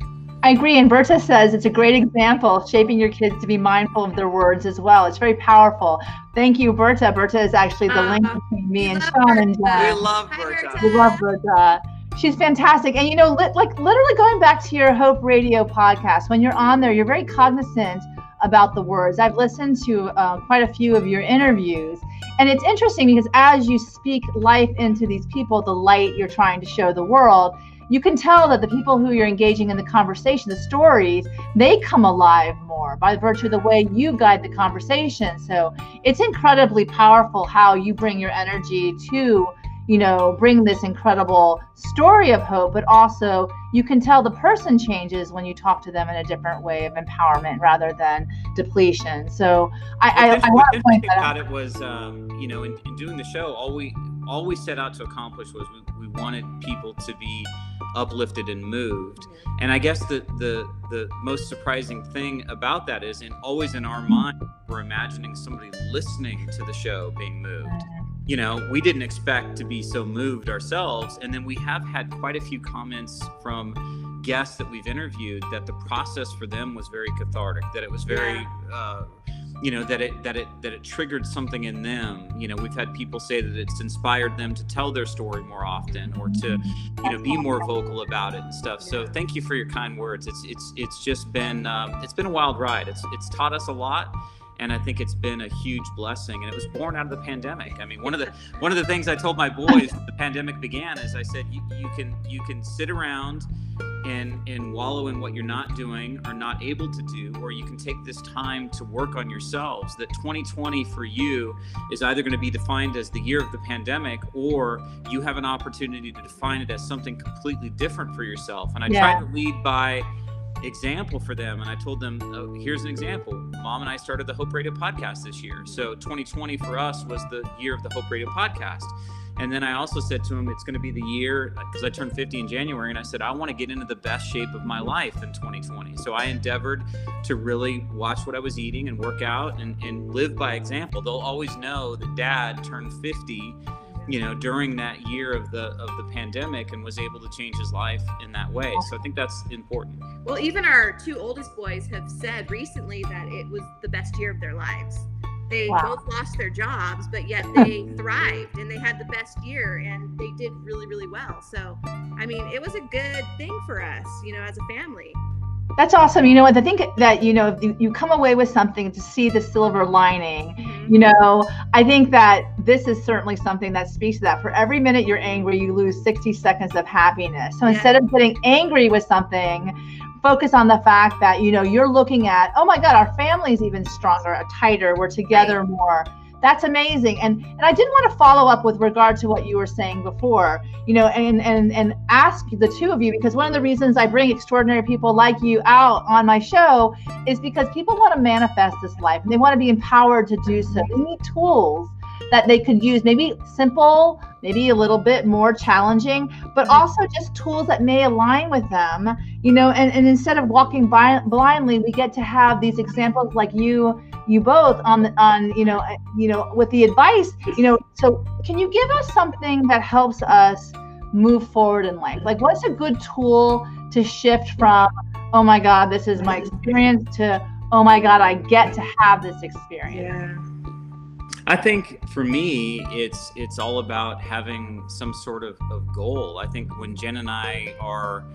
I agree. And Berta says it's a great example, shaping your kids to be mindful of their words as well. It's very powerful. Thank you, Berta. Berta is actually the uh, link between me and Sean and Jen. We love Berta. We love Berta she's fantastic. And you know, li- like literally going back to your Hope Radio podcast, when you're on there, you're very cognizant about the words. I've listened to uh, quite a few of your interviews, and it's interesting because as you speak life into these people, the light you're trying to show the world, you can tell that the people who you're engaging in the conversation, the stories, they come alive more by virtue of the way you guide the conversation. So it's incredibly powerful how you bring your energy to you know, bring this incredible story of hope, but also you can tell the person changes when you talk to them in a different way of empowerment rather than depletion. So I, I, I want to point that out. It was, um, you know, in, in, doing the show, all we all we set out to accomplish was we, we wanted people to be uplifted and moved. And I guess the the the most surprising thing about that is, in always in our mind, we're imagining somebody listening to the show being moved you know, we didn't expect to be so moved ourselves. And then we have had quite a few comments from guests that we've interviewed that the process for them was very cathartic, that it was very, yeah. uh, you know, that it that it that it triggered something in them. You know, we've had people say that it's inspired them to tell their story more often or to, you know, be more vocal about it and stuff. So thank you for your kind words. It's it's it's just been um, it's been a wild ride. It's it's taught us a lot and I think it's been a huge blessing. And it was born out of the pandemic. I mean, one of the one of the things I told my boys when the pandemic began is I said you, you can you can sit around and and wallow in what you're not doing or not able to do, or you can take this time to work on yourselves. That 2020 for you is either going to be defined as the year of the pandemic, or you have an opportunity to define it as something completely different for yourself. And I yeah. tried to lead by example for them. And I told them, oh, here's an example. Mom and I started the Hope Radio podcast this year. So 2020 for us was the year of the Hope Radio podcast. And then I also said to him, it's going to be the year uh, because I turned 50 in January. And I said, I want to get into the best shape of my life in 2020. So I endeavored to really watch what I was eating and work out and, and live by example. They'll always know that dad turned 50 you know during that year of the of the pandemic and was able to change his life in that way. So i think that's important. Well even our two oldest boys have said recently that it was the best year of their lives. They wow. both lost their jobs but yet they thrived and they had the best year and they did really really well. So i mean it was a good thing for us you know as a family that's awesome. You know what? I think that, you know, you, you come away with something to see the silver lining. Mm-hmm. You know, I think that this is certainly something that speaks to that. For every minute you're angry, you lose 60 seconds of happiness. So yeah. instead of getting angry with something, focus on the fact that, you know, you're looking at, oh my God, our family's even stronger, tighter, we're together right. more that's amazing. And and i did want to follow up with regard to what you were saying before you know and and and ask the two of you because one of the reasons i bring extraordinary people like you out on my show is because people want to manifest this life and they want to be empowered to do so. They need tools that they could use. Maybe simple maybe a little bit more challenging but also just tools that may align with them you know and, and instead of walking by, blindly we get to have these examples like you you both on on you know you know with the advice you know. So can you give us something that helps us move forward in life? Like what's a good tool to shift from oh my god this is my experience to oh my god i get to have this experience yeah I think for me, it's it's all about having some sort of, of goal. I think when Jen and I are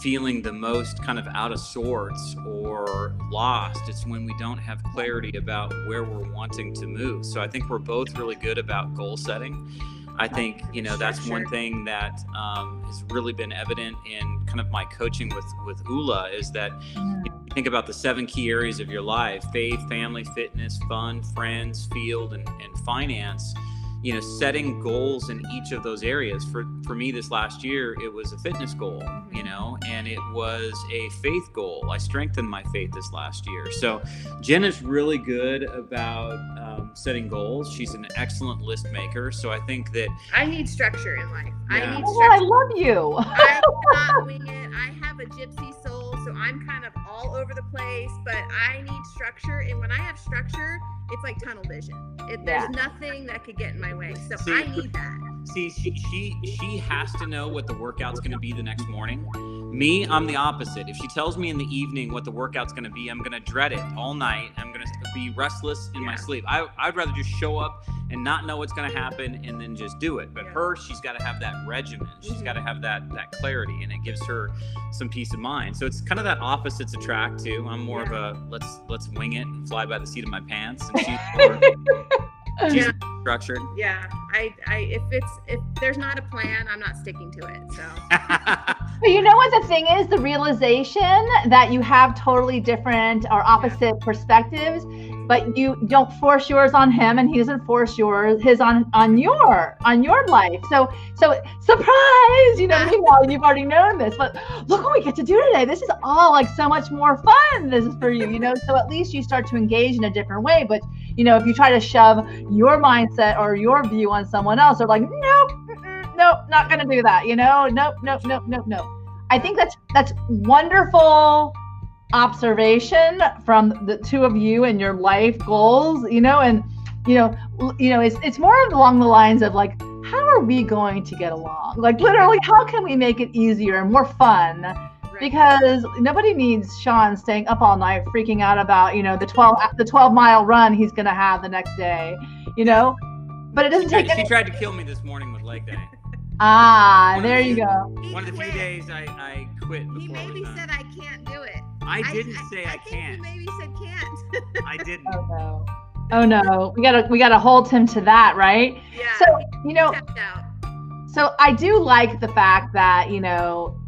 feeling the most kind of out of sorts or lost, it's when we don't have clarity about where we're wanting to move. So I think we're both really good about goal setting. I think you know that's one thing that um, has really been evident in kind of my coaching with with Oola is that you think about the seven key areas of your life: faith, family, fitness, fun, friends, field, and, and finance you know setting goals in each of those areas. For for me this last year it was a fitness goal you know and it was a faith goal. I strengthened my faith this last year. So jen is really good about um, setting goals. She's an excellent list maker. So i think that i need structure in life. Yeah. i need structure. oh i love you. I cannot wing it. I have a gypsy soul so i'm kind of all over the place but i need structure and when i have structure it's like tunnel vision. It, there's yeah. nothing that could get in my way. So See, I need that. See, she she she has to know what the workout's going to be the next morning. Me, I'm the opposite. If she tells me in the evening what the workout's going to be, I'm going to dread it all night. I'm going to be restless in my sleep. I, I'd rather just show up and not know what's going to happen and then just do it. But Yeah. her, she's got to have that regimen. She's Mhm. got to have that that clarity, and it gives her some peace of mind. So it's kind of that opposites attract too. I'm more of a let's let's wing it and fly by the seat of my pants, and she's more, she's Yeah. structured. Yeah, I, I, if it's if there's not a plan, I'm not sticking to it. So But you know what the thing is? The realization that you have totally different or opposite perspectives, but you don't force yours on him and he doesn't force yours his on on your on your life. So so surprise, you know, meanwhile you've already known this, but look what we get to do today. This is all like so much more fun. This is for you, you know. So at least you start to engage in a different way. But you know, if you try to shove your mindset or your view on someone else, they're like, nope, nope, not gonna do that. You know, nope, nope, nope, nope, nope. I think that's that's wonderful observation from the two of you and your life goals. You know, and you know, you know, it's it's more along the lines of like, how are we going to get along? Like literally, how can we make it easier and more fun? Right. because nobody needs Sean staying up all night freaking out about you know the 12 the 12 mile run he's gonna have the next day you know but it doesn't She, take she any tried to kill me this morning with leg day. ah One there the you few- go One of the Either few days I, I quit He before it maybe said I can't do it. I didn't say I, I think can't. He maybe said can't. I didn't. oh no oh no we gotta we gotta hold him to that right yeah. so you know so I do like the fact that you know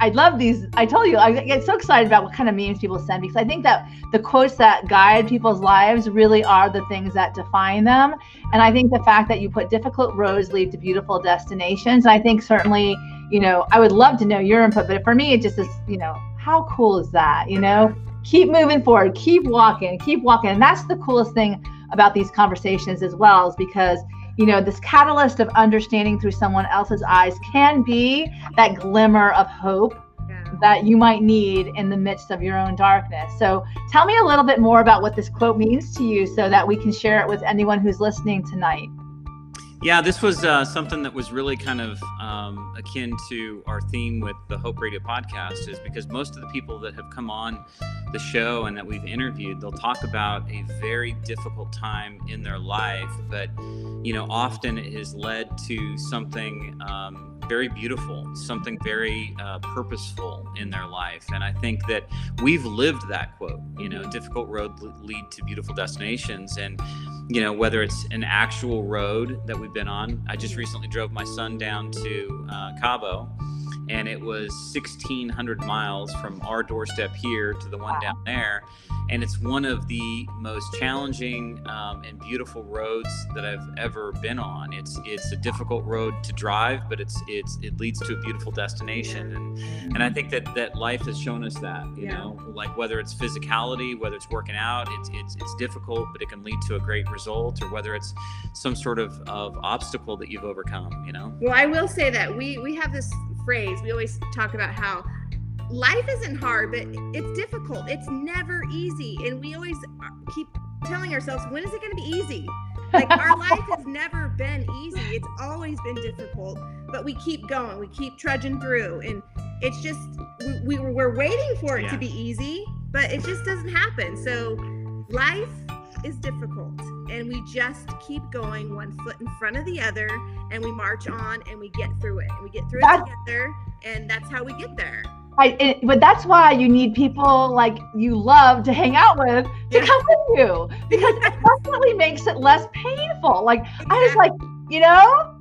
I love these. I told you I get so excited about what kind of memes people send because I think that the quotes that guide people's lives really are the things that define them. And I think the fact that you put difficult roads lead to beautiful destinations. I think certainly, you know, I would love to know your input, but for me, it just is, you know, how cool is that? You know, keep moving forward, keep walking, keep walking, and that's the coolest thing about these conversations as well, is because you know, this catalyst of understanding through someone else's eyes can be that glimmer of hope Yeah. that you might need in the midst of your own darkness. So, tell me a little bit more about what this quote means to you so that we can share it with anyone who's listening tonight. Yeah, this was uh, something that was really kind of um, akin to our theme with the Hope Radio podcast, is because most of the people that have come on the show and that we've interviewed, they'll talk about a very difficult time in their life, but you know, often it has led to something um, very beautiful, something very uh, purposeful in their life, and I think that we've lived that quote. You know, difficult road lead to beautiful destinations, and you know whether it's an actual road that we've been on. I just recently drove my son down to uh, cabo and it was 1600 miles from our doorstep here to the one down there and it's one of the most challenging um, and beautiful roads that i've ever been on it's it's a difficult road to drive but it's it's it leads to a beautiful destination and and I think that that life has shown us that, you Yeah. know, like whether it's physicality, whether it's working out, it's it's it's difficult, but it can lead to a great result, or whether it's some sort of, of obstacle that you've overcome, you know. Well, I will say that we we have this phrase. We always talk about how life isn't hard, but it's difficult. It's never easy, and we always uh, keep telling ourselves, when is it going to be easy? Like our life has never been easy. It's always been difficult, but we keep going. We keep trudging through, and it's just we, we were we're waiting for it Yeah. to be easy, but it just doesn't happen. So life is difficult, and we just keep going one foot in front of the other, and we march on, and we get through it, and we get through it That's- together, and that's how we get there. I, it, but that's why you need people like you love to hang out with to Yeah. come with you because it definitely makes it less painful. Like I was like, you know,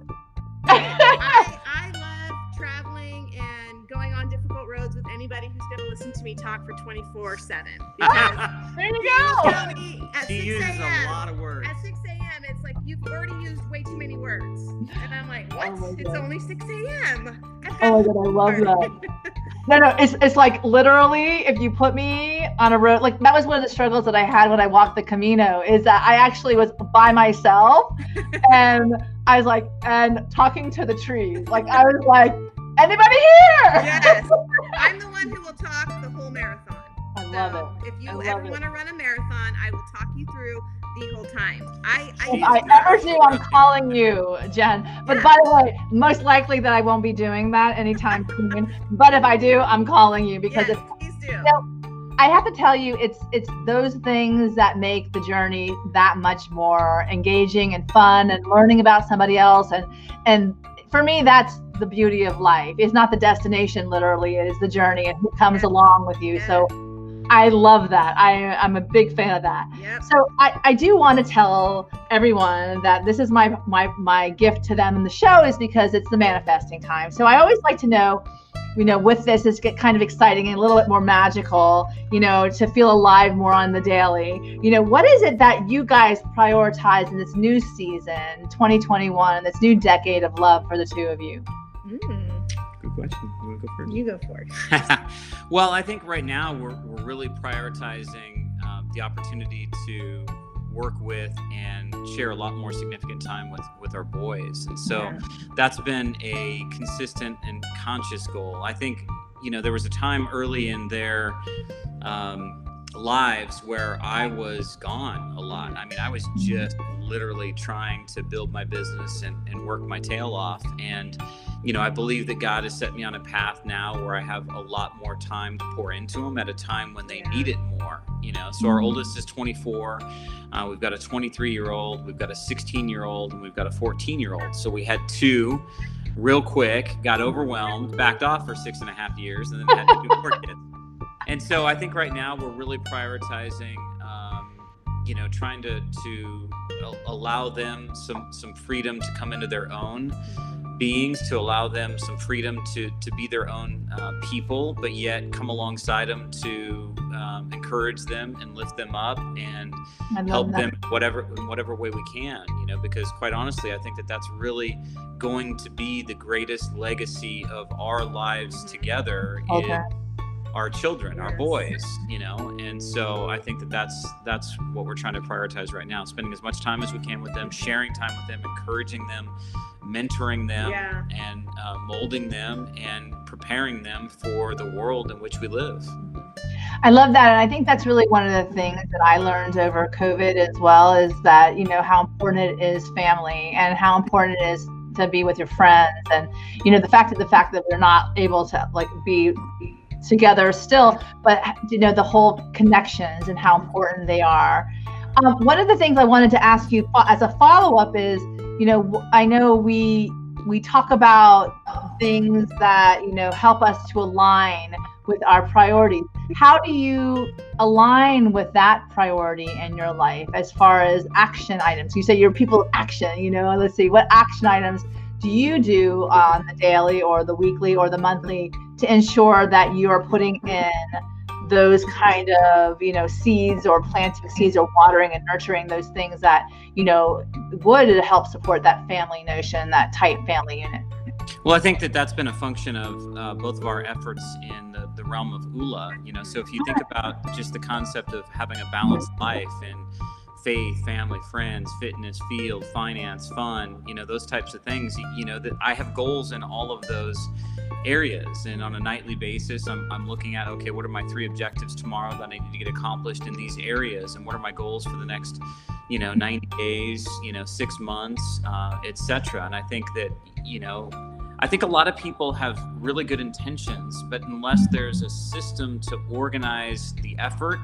I, I love traveling and going on difficult roads with anybody who's going to listen to me talk for 24 7. there you go. Tell at she 6 uses a a.m. lot of words. At 6 a.m., it's like you've already used way too many words. And I'm like, oh what? Oh it's only 6 a.m. I've Oh my god, I love more." that. No, no, it's it's like literally if you put me on a road, like that was one of the struggles that I had when I walked the Camino, is that I actually was by myself and I was like and talking to the trees. Like I was like, anybody here? yes. I'm the one who will talk the whole marathon. I love it. If you ever want to run a marathon, I will talk you through the whole time. I I, if I ever do, I'm calling you, Jen. But yeah. by the way, most likely that I won't be doing that anytime soon. But if I do, I'm calling you because yes, please do. You know, I have to tell you, it's it's those things that make the journey that much more engaging and fun, and learning about somebody else, and and for me, that's the beauty of life. It's not the destination, literally, it is the journey and who comes along with you. So I love that. I, I'm a big fan of that. Yep. So I, I do want to tell everyone that this is my, my my gift to them in the show is because it's the manifesting time. So I always like to know, you know, with this is get kind of exciting and a little bit more magical, you know, to feel alive more on the daily. You know, what is it that you guys prioritize in this new season, 2021, this new decade of love for the two of you? Mm. Good question. You want to go first? You go first. well, I think right now we're, we're really prioritizing um, the opportunity to work with and share a lot more significant time with with our boys and so yeah. that's been a consistent and conscious goal i think you know there was a time early in their um, lives where i was gone a lot i mean i was just literally trying to build my business and, and work my tail off and you know, I believe that God has set me on a path now where I have a lot more time to pour into them at a time when they need it more. You know, so our mm-hmm. oldest is 24. Uh, we've got a 23 year old, we've got a 16 year old, and we've got a 14 year old. So we had two real quick, got overwhelmed, backed off for six and a half years, and then had two more kids. And so I think right now we're really prioritizing, um, you know, trying to to allow them some some freedom to come into their own beings to allow them some freedom to to be their own uh, people, but yet come alongside them to um, encourage them and lift them up and help that. them whatever in whatever way we can. You know, because quite honestly, I think that that's really going to be the greatest legacy of our lives together. Okay. Is, our children, our boys, you know, and so I think that that's that's what we're trying to prioritize right now: spending as much time as we can with them, sharing time with them, encouraging them, mentoring them, yeah. and uh, molding them, and preparing them for the world in which we live. I love that, and I think that's really one of the things that I learned over COVID as well is that you know how important it is family and how important it is to be with your friends and you know the fact that the fact that we're not able to like be together still, but you know the whole connections and how important they are. Um, one of the things I wanted to ask you as a follow up is, you know, I know we we talk about things that you know help us to align with our priorities. How do you align with that priority in your life as far as action items? You say you're people of action. You know, let's see, what action items do you do on the daily or the weekly or the monthly to ensure that you are putting in those kind of you know seeds or planting seeds or watering and nurturing those things that you know would help support that family notion that tight family unit. Well i think that that's been a function of uh, both of our efforts in the, the realm of Oola you know? So if you think about just the concept of having a balanced life and faith, family, friends, fitness, field, finance, fun, you know, those types of things. You know, that I have goals in all of those areas. And on a nightly basis, I'm, I'm looking at, okay, what are my three objectives tomorrow that I need to get accomplished in these areas? And what are my goals for the next, you know, 90 days, you know, six months, uh, etc. And I think that, you know, I think a lot of people have really good intentions, but unless there's a system to organize the effort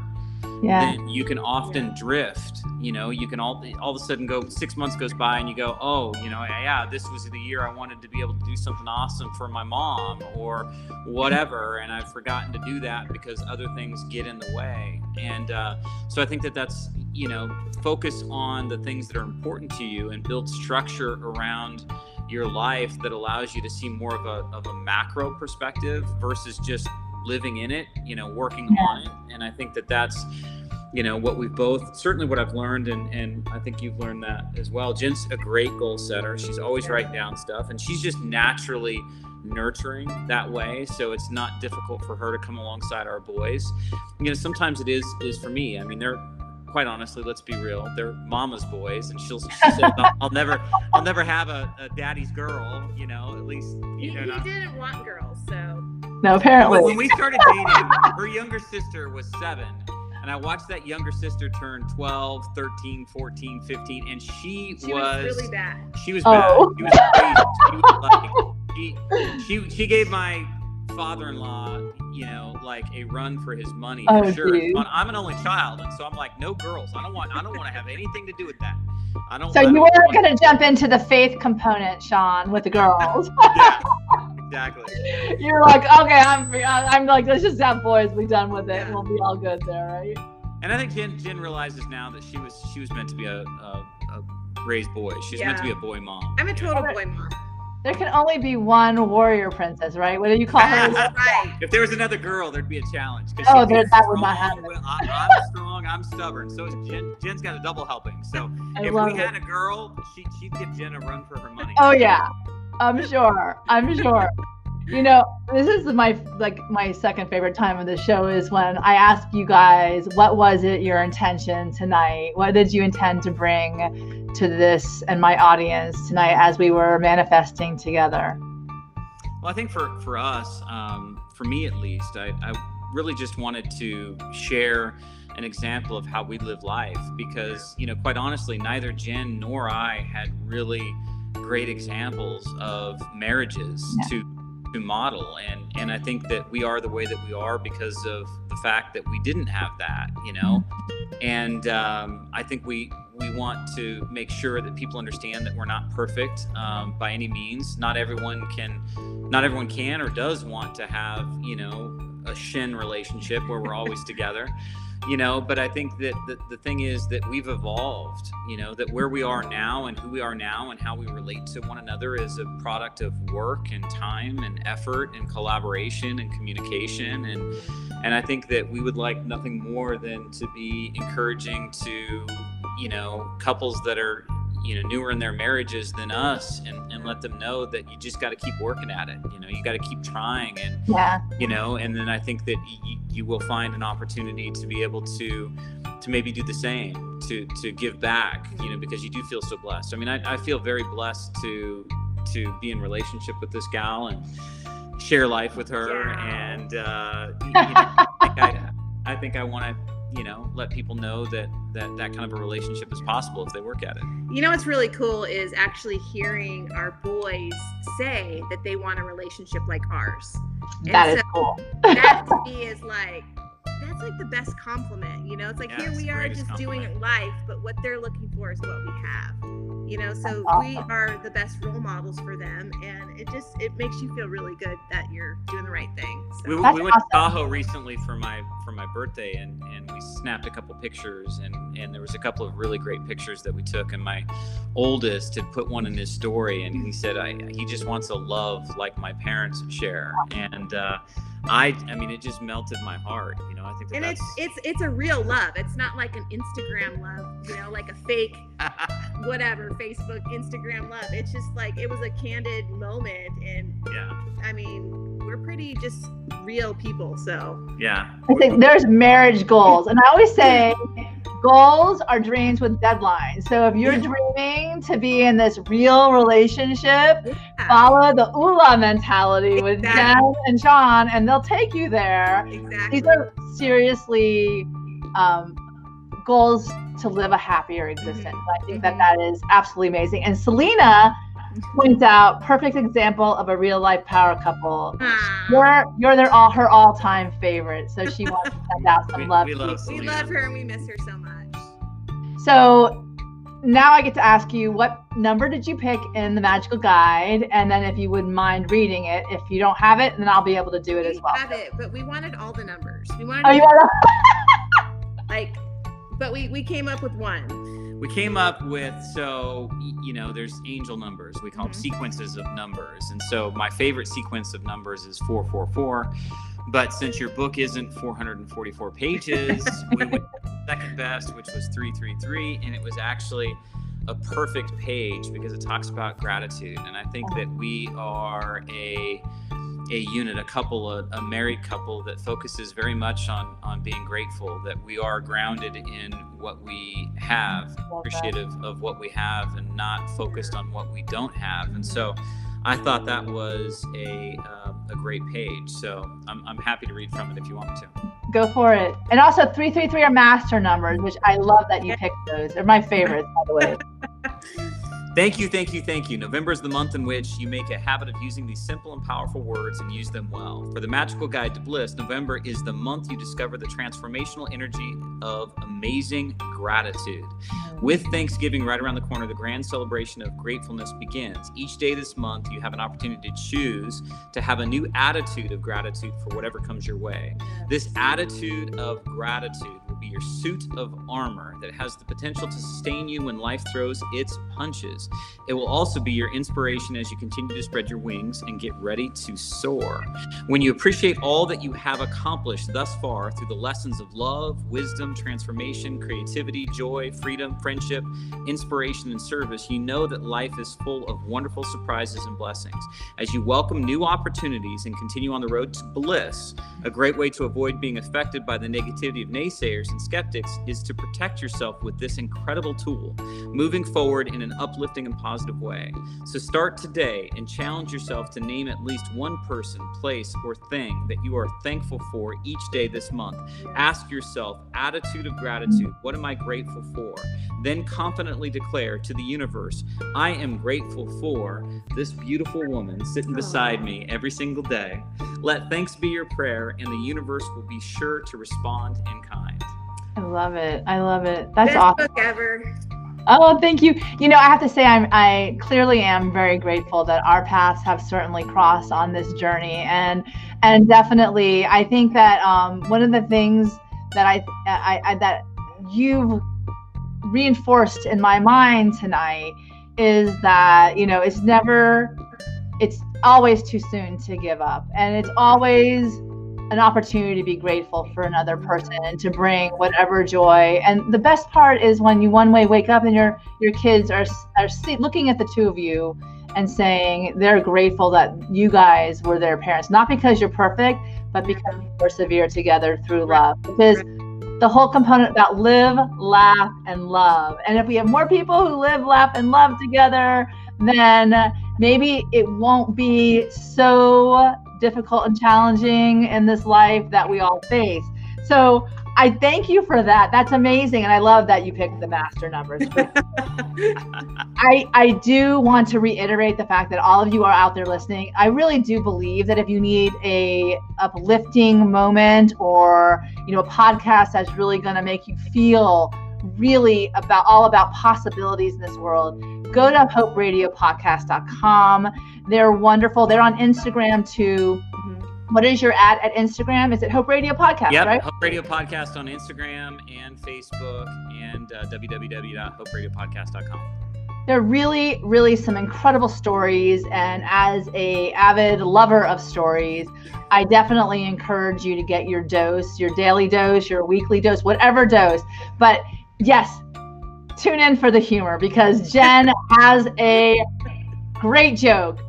yeah. then you can often drift. You know, you can all all of a sudden go six months goes by and you go, oh, you know, yeah, this was the year I wanted to be able to do something awesome for my mom or whatever, and I've forgotten to do that because other things get in the way. And uh, so I think that that's you know, focus on the things that are important to you and build structure around your life that allows you to see more of a, of a macro perspective versus just living in it, you know, working on it. And I think that that's, you know, what we've both certainly what I've learned, and and I think you've learned that as well. Jen's a great goal setter. She's always writing down stuff, and she's just naturally nurturing that way so it's not difficult for her to come alongside our boys you know sometimes it is is for me i mean they're quite honestly let's be real they're mama's boys and she'll, she'll I'll, I'll, never i'll never have a, a, daddy's girl you know at least you he, know not, didn't want girls so no, apparently. When we started dating, her younger sister was seven, and and I watched that younger sister turn 12, 13, 14, 15, and she, She was, was really bad. she was Oh. bad. She was crazy. She was like she, she she gave my father-in-law, you know, like a run for his money for Oh, sure. geez. But I'm an only child, and so I'm like, no girls. I don't want I don't want to have anything to do with that. I don't. So I you don't weren't want- going to jump into the faith component, Sean, with the girls. Yeah, exactly. You're like, okay, I'm free. I- I'm like, let's just have boys. Be done with it. Yeah. We'll be all good there, right? And I think Jen Jen realizes now that she was she was meant to be a, a, a raised boy. She's meant to be a boy mom. I'm a total Okay. boy mom. There can only be one warrior princess, right? What do you call her? right. If there was another girl, there'd be a challenge. 'cause Oh, she'd there- that would not happen. I, I'm strong. I'm stubborn. So is Jen. Jen's got a double helping. So I if we it. had a girl, she, she'd give Jen a run for her money. Oh yeah, I'm sure. I'm sure. You know, this is my like my second favorite time of the show is when I ask you guys, what was it your intention tonight? What did you intend to bring to this and my audience tonight as we were manifesting together? Well, I think for for us, um, for me at least, I, I really just wanted to share an example of how we live life because you know, quite honestly, neither Jen nor I had really great examples of marriages Yeah. to to model. And and I think that we are the way that we are because of the fact that we didn't have that you know? And um, I think we we want to make sure that people understand that we're not perfect um, by any means. Not everyone can not everyone can or does want to have you know a shin relationship where we're always together you know but i think that the, the thing is that we've evolved you know that where we are now and who we are now and how we relate to one another is a product of work and time and effort and collaboration and communication. And and i think that we would like nothing more than to be encouraging to you know couples that are you know newer in their marriages than us and, and let them know that you just got to keep working at it you know you got to keep trying and Yeah. you know and then i think that y- you will find an opportunity to be able to to maybe do the same to to give back you know because you do feel so blessed i mean i, I feel very blessed to to be in relationship with this gal and share life with her Yeah. and uh you know, I think i, I think i want to you know let people know that that that kind of a relationship is possible if they work at it You know what's really cool is actually hearing our boys say that they want a relationship like ours. And That is so cool. that to me is like that's like the best compliment. You know, it's like Yeah, here it's we are greatest just doing compliment. life, but what they're looking for is what we have. You know, so That's we are the best role models for them, and it just it makes you feel really good that you're doing the right thing. So. We, we went to. Tahoe recently for my for my birthday, and, and we snapped a couple pictures, and, and there was a couple of really great pictures that we took. And my oldest had put one in his story, and he said, "I he just wants a love like my parents share." And uh, I I mean, it just melted my heart. You know, I think that and that's it's it's it's a real love. It's not like an Instagram love, you know, like a fake whatever Facebook, Instagram love. It's just like it was a candid moment, and yeah I mean, we're pretty just real people. So yeah. I think there's marriage goals, and I always say goals are dreams with deadlines. So if you're dreaming to be in this real relationship, yeah, follow the Oola mentality with Jen and Sean, and they'll take you there. exactly. These are seriously um, goals to live a happier existence. I think that Mhm. that is absolutely amazing. And Selena points out perfect example of a real life power couple. Ah, You're you're their all her all time favorite, so she wants to send out some We- love. we love we love her and we miss her so much. So now I get to ask you, what number did you pick in the magical guide? And then if you wouldn't mind reading it, if you don't have it, then I'll be able to do it we as well. have it, but we wanted all the numbers. We wanted Oh, you got like, but we we came up with one. We came up with so you know there's angel numbers. We call them mm-hmm. sequences of numbers. And so my favorite sequence of numbers is 444 but since your book isn't 444 pages we went second best which was 333 and it was actually a perfect page because it talks about gratitude. And i think mm-hmm. that we are a a unit, a couple, a, a married couple that focuses very much on on being grateful that we are grounded in what we have, Love that. appreciative of what we have, and not focused on what we don't have. And so, I thought that was a um, a great page. So I'm, I'm happy to read from it if you want me to. Go for it. And also 333 are master numbers, which I love that you picked those. They're my favorites, by the way. Thank you, thank you, thank you. November is the month in which you make a habit of using these simple and powerful words and use them well. For the Magical Guide to Bliss, November is the month you discover the transformational energy of amazing gratitude. With Thanksgiving right around the corner, the grand celebration of gratefulness begins. Each day this month, you have an opportunity to choose to have a new attitude of gratitude for whatever comes your way. This attitude of gratitude will be your suit of armor that has the potential to sustain you when life throws its punches. It will also be your inspiration as you continue to spread your wings and get ready to soar. When you appreciate all that you have accomplished thus far through the lessons of love, wisdom, transformation, creativity, joy, freedom, friendship, inspiration, and service, you know that life is full of wonderful surprises and blessings. As you welcome new opportunities and continue on the road to bliss, a great way to avoid being affected by the negativity of naysayers and skeptics is to protect yourself with this incredible tool, moving forward in an uplifting and positive way. So start today and challenge yourself to name at least one person, place, or thing that you are thankful for each day this month. Ask yourself, attitude of gratitude, what am I grateful for? Then confidently declare to the universe, I am grateful for this beautiful woman sitting beside me every single day. Let thanks be your prayer, and the universe will be sure to respond in kind. Love it. I love it. That's Best awesome. book ever. Oh, thank you. You know, I have to say, I'm I clearly am very grateful that our paths have certainly crossed on this journey, and and definitely, I think that um, one of the things that I, I, I that you've reinforced in my mind tonight is that you know it's never, it's always too soon to give up, and it's always an opportunity to be grateful for another person and to bring whatever joy. And the best part is when you one way wake up and your your kids are are see, looking at the two of you and saying they're grateful that you guys were their parents, not because you're perfect, but because you persevere together through love. Because the whole component about live, laugh, and love. And if we have more people who live, laugh, and love together, then maybe it won't be so difficult and challenging in this life that we all face. So I thank you for that. That's amazing. And I love that you picked the master numbers. I I do want to reiterate the fact that all of you are out there listening. I really do believe that if you need a uplifting moment or you know a podcast that's really going to make you feel really about all about possibilities in this world, go to hoperadiopodcast.com. They're wonderful. They're on Instagram too. What is your ad at Instagram? Is it Hope Radio Podcast, Yep, right? Hope Radio Podcast on Instagram and Facebook and uh, www.hoperadiopodcast.com. They're really, really some incredible stories. And as a avid lover of stories, I definitely encourage you to get your dose, your daily dose, your weekly dose, whatever dose. But yes, tune in for the humor because Jen has a great joke,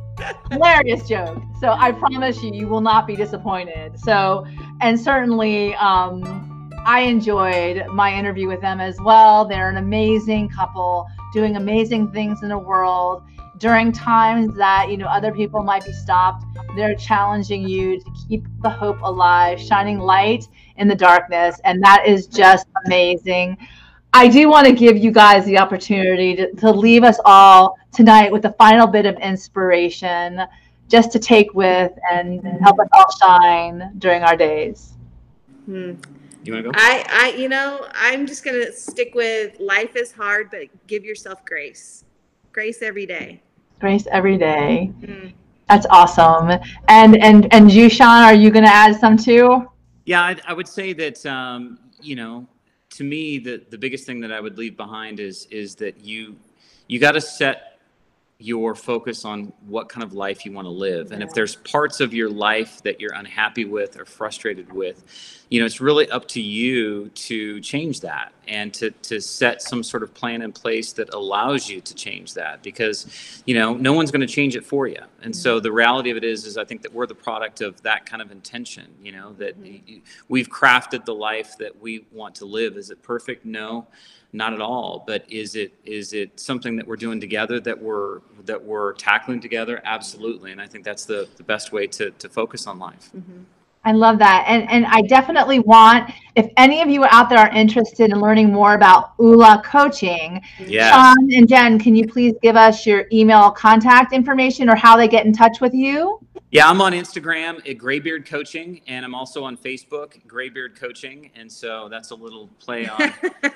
hilarious joke. So I promise you, you will not be disappointed. So, and certainly, um, I enjoyed my interview with them as well. They're an amazing couple doing amazing things in the world during times that you know other people might be stopped. They're challenging you to keep the hope alive, shining light in the darkness, and that is just amazing. I do want to give you guys the opportunity to, to leave us all tonight with a final bit of inspiration just to take with and help us all shine during our days. Hmm. You want to go? I, I, you know, I'm just gonna stick with life is hard, but give yourself grace, grace every day. Grace every day. Mm. That's awesome. And and and you, Sean, are you going to add some too? Yeah, I, I would say that um, you know, to me, the the biggest thing that I would leave behind is is that you you got to set your focus on what kind of life you want to live, and if there's parts of your life that you're unhappy with or frustrated with, you know, it's really up to you to change that and to to set some sort of plan in place that allows you to change that because you know no one's going to change it for you and so mm-hmm. the reality of it is is i think that we're the product of that kind of intention you know that mm-hmm. y- we've crafted the life that we want to live. Is it perfect? No not at all but is it is it something that we're doing together that we're that we're tackling together absolutely and i think that's the the best way to to focus on life Mm-hmm. I love that. And and I definitely want if any of you out there are interested in learning more about Oola coaching, yes Sean and Jen, can you please give us your email contact information or how they get in touch with you? Yeah, I'm on Instagram at Graybeard Coaching, and I'm also on Facebook, Graybeard Coaching, and so that's a little play on.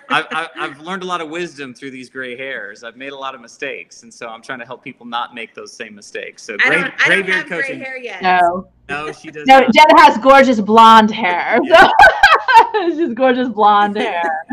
I've, I've, I've learned a lot of wisdom through these gray hairs. I've made a lot of mistakes, and so I'm trying to help people not make those same mistakes. So I don't, I don't Graybeard have gray Coaching. hair yet. No. No, she does No, not. Jen has gorgeous blonde hair. So she's gorgeous blonde hair.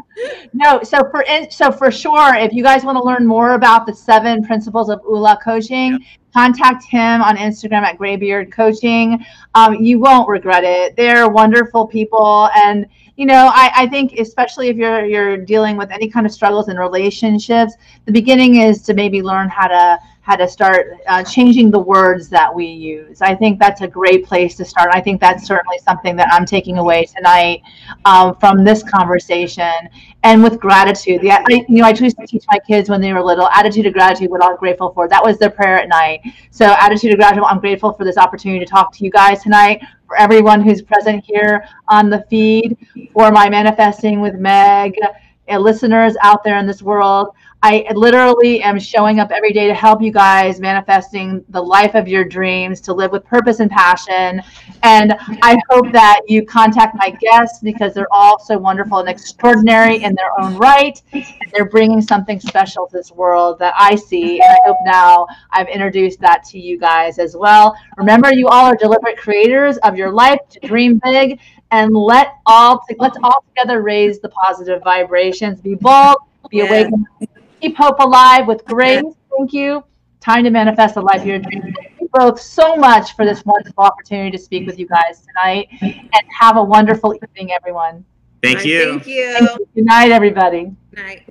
No, so for in, so for sure, if you guys want to learn more about the seven principles of Oola coaching, contact him on Instagram at Graybeard Coaching. Um, you won't regret it. They're wonderful people, and you know, I, I think especially if you're you're dealing with any kind of struggles in relationships, the beginning is to maybe learn how to how to start uh, changing the words that we use. I think that's a great place to start. I think that's certainly something that I'm taking away tonight um, from this conversation. And with gratitude, the, I, you know, I used to teach my kids when they were little, attitude of gratitude, what I'm grateful for. That was their prayer at night. So attitude of gratitude, I'm grateful for this opportunity to talk to you guys tonight, for everyone who's present here on the feed, for my Manifesting with Meg uh, listeners out there in this world. I literally am showing up every day to help you guys manifesting the life of your dreams, to live with purpose and passion. And I hope that you contact my guests because they're all so wonderful and extraordinary in their own right. And they're bringing something special to this world that I see. And I hope now I've introduced that to you guys as well. Remember, you all are deliberate creators of your life to dream big and let all let's all together raise the positive vibrations. Be bold, be Yeah. awakened, keep hope alive with grace. Thank you. Time to manifest the life of your dreams. Thank you both so much for this wonderful opportunity to speak with you guys tonight. And have a wonderful evening, everyone. Thank you. Thank you. Thank you. Good night, everybody. Night.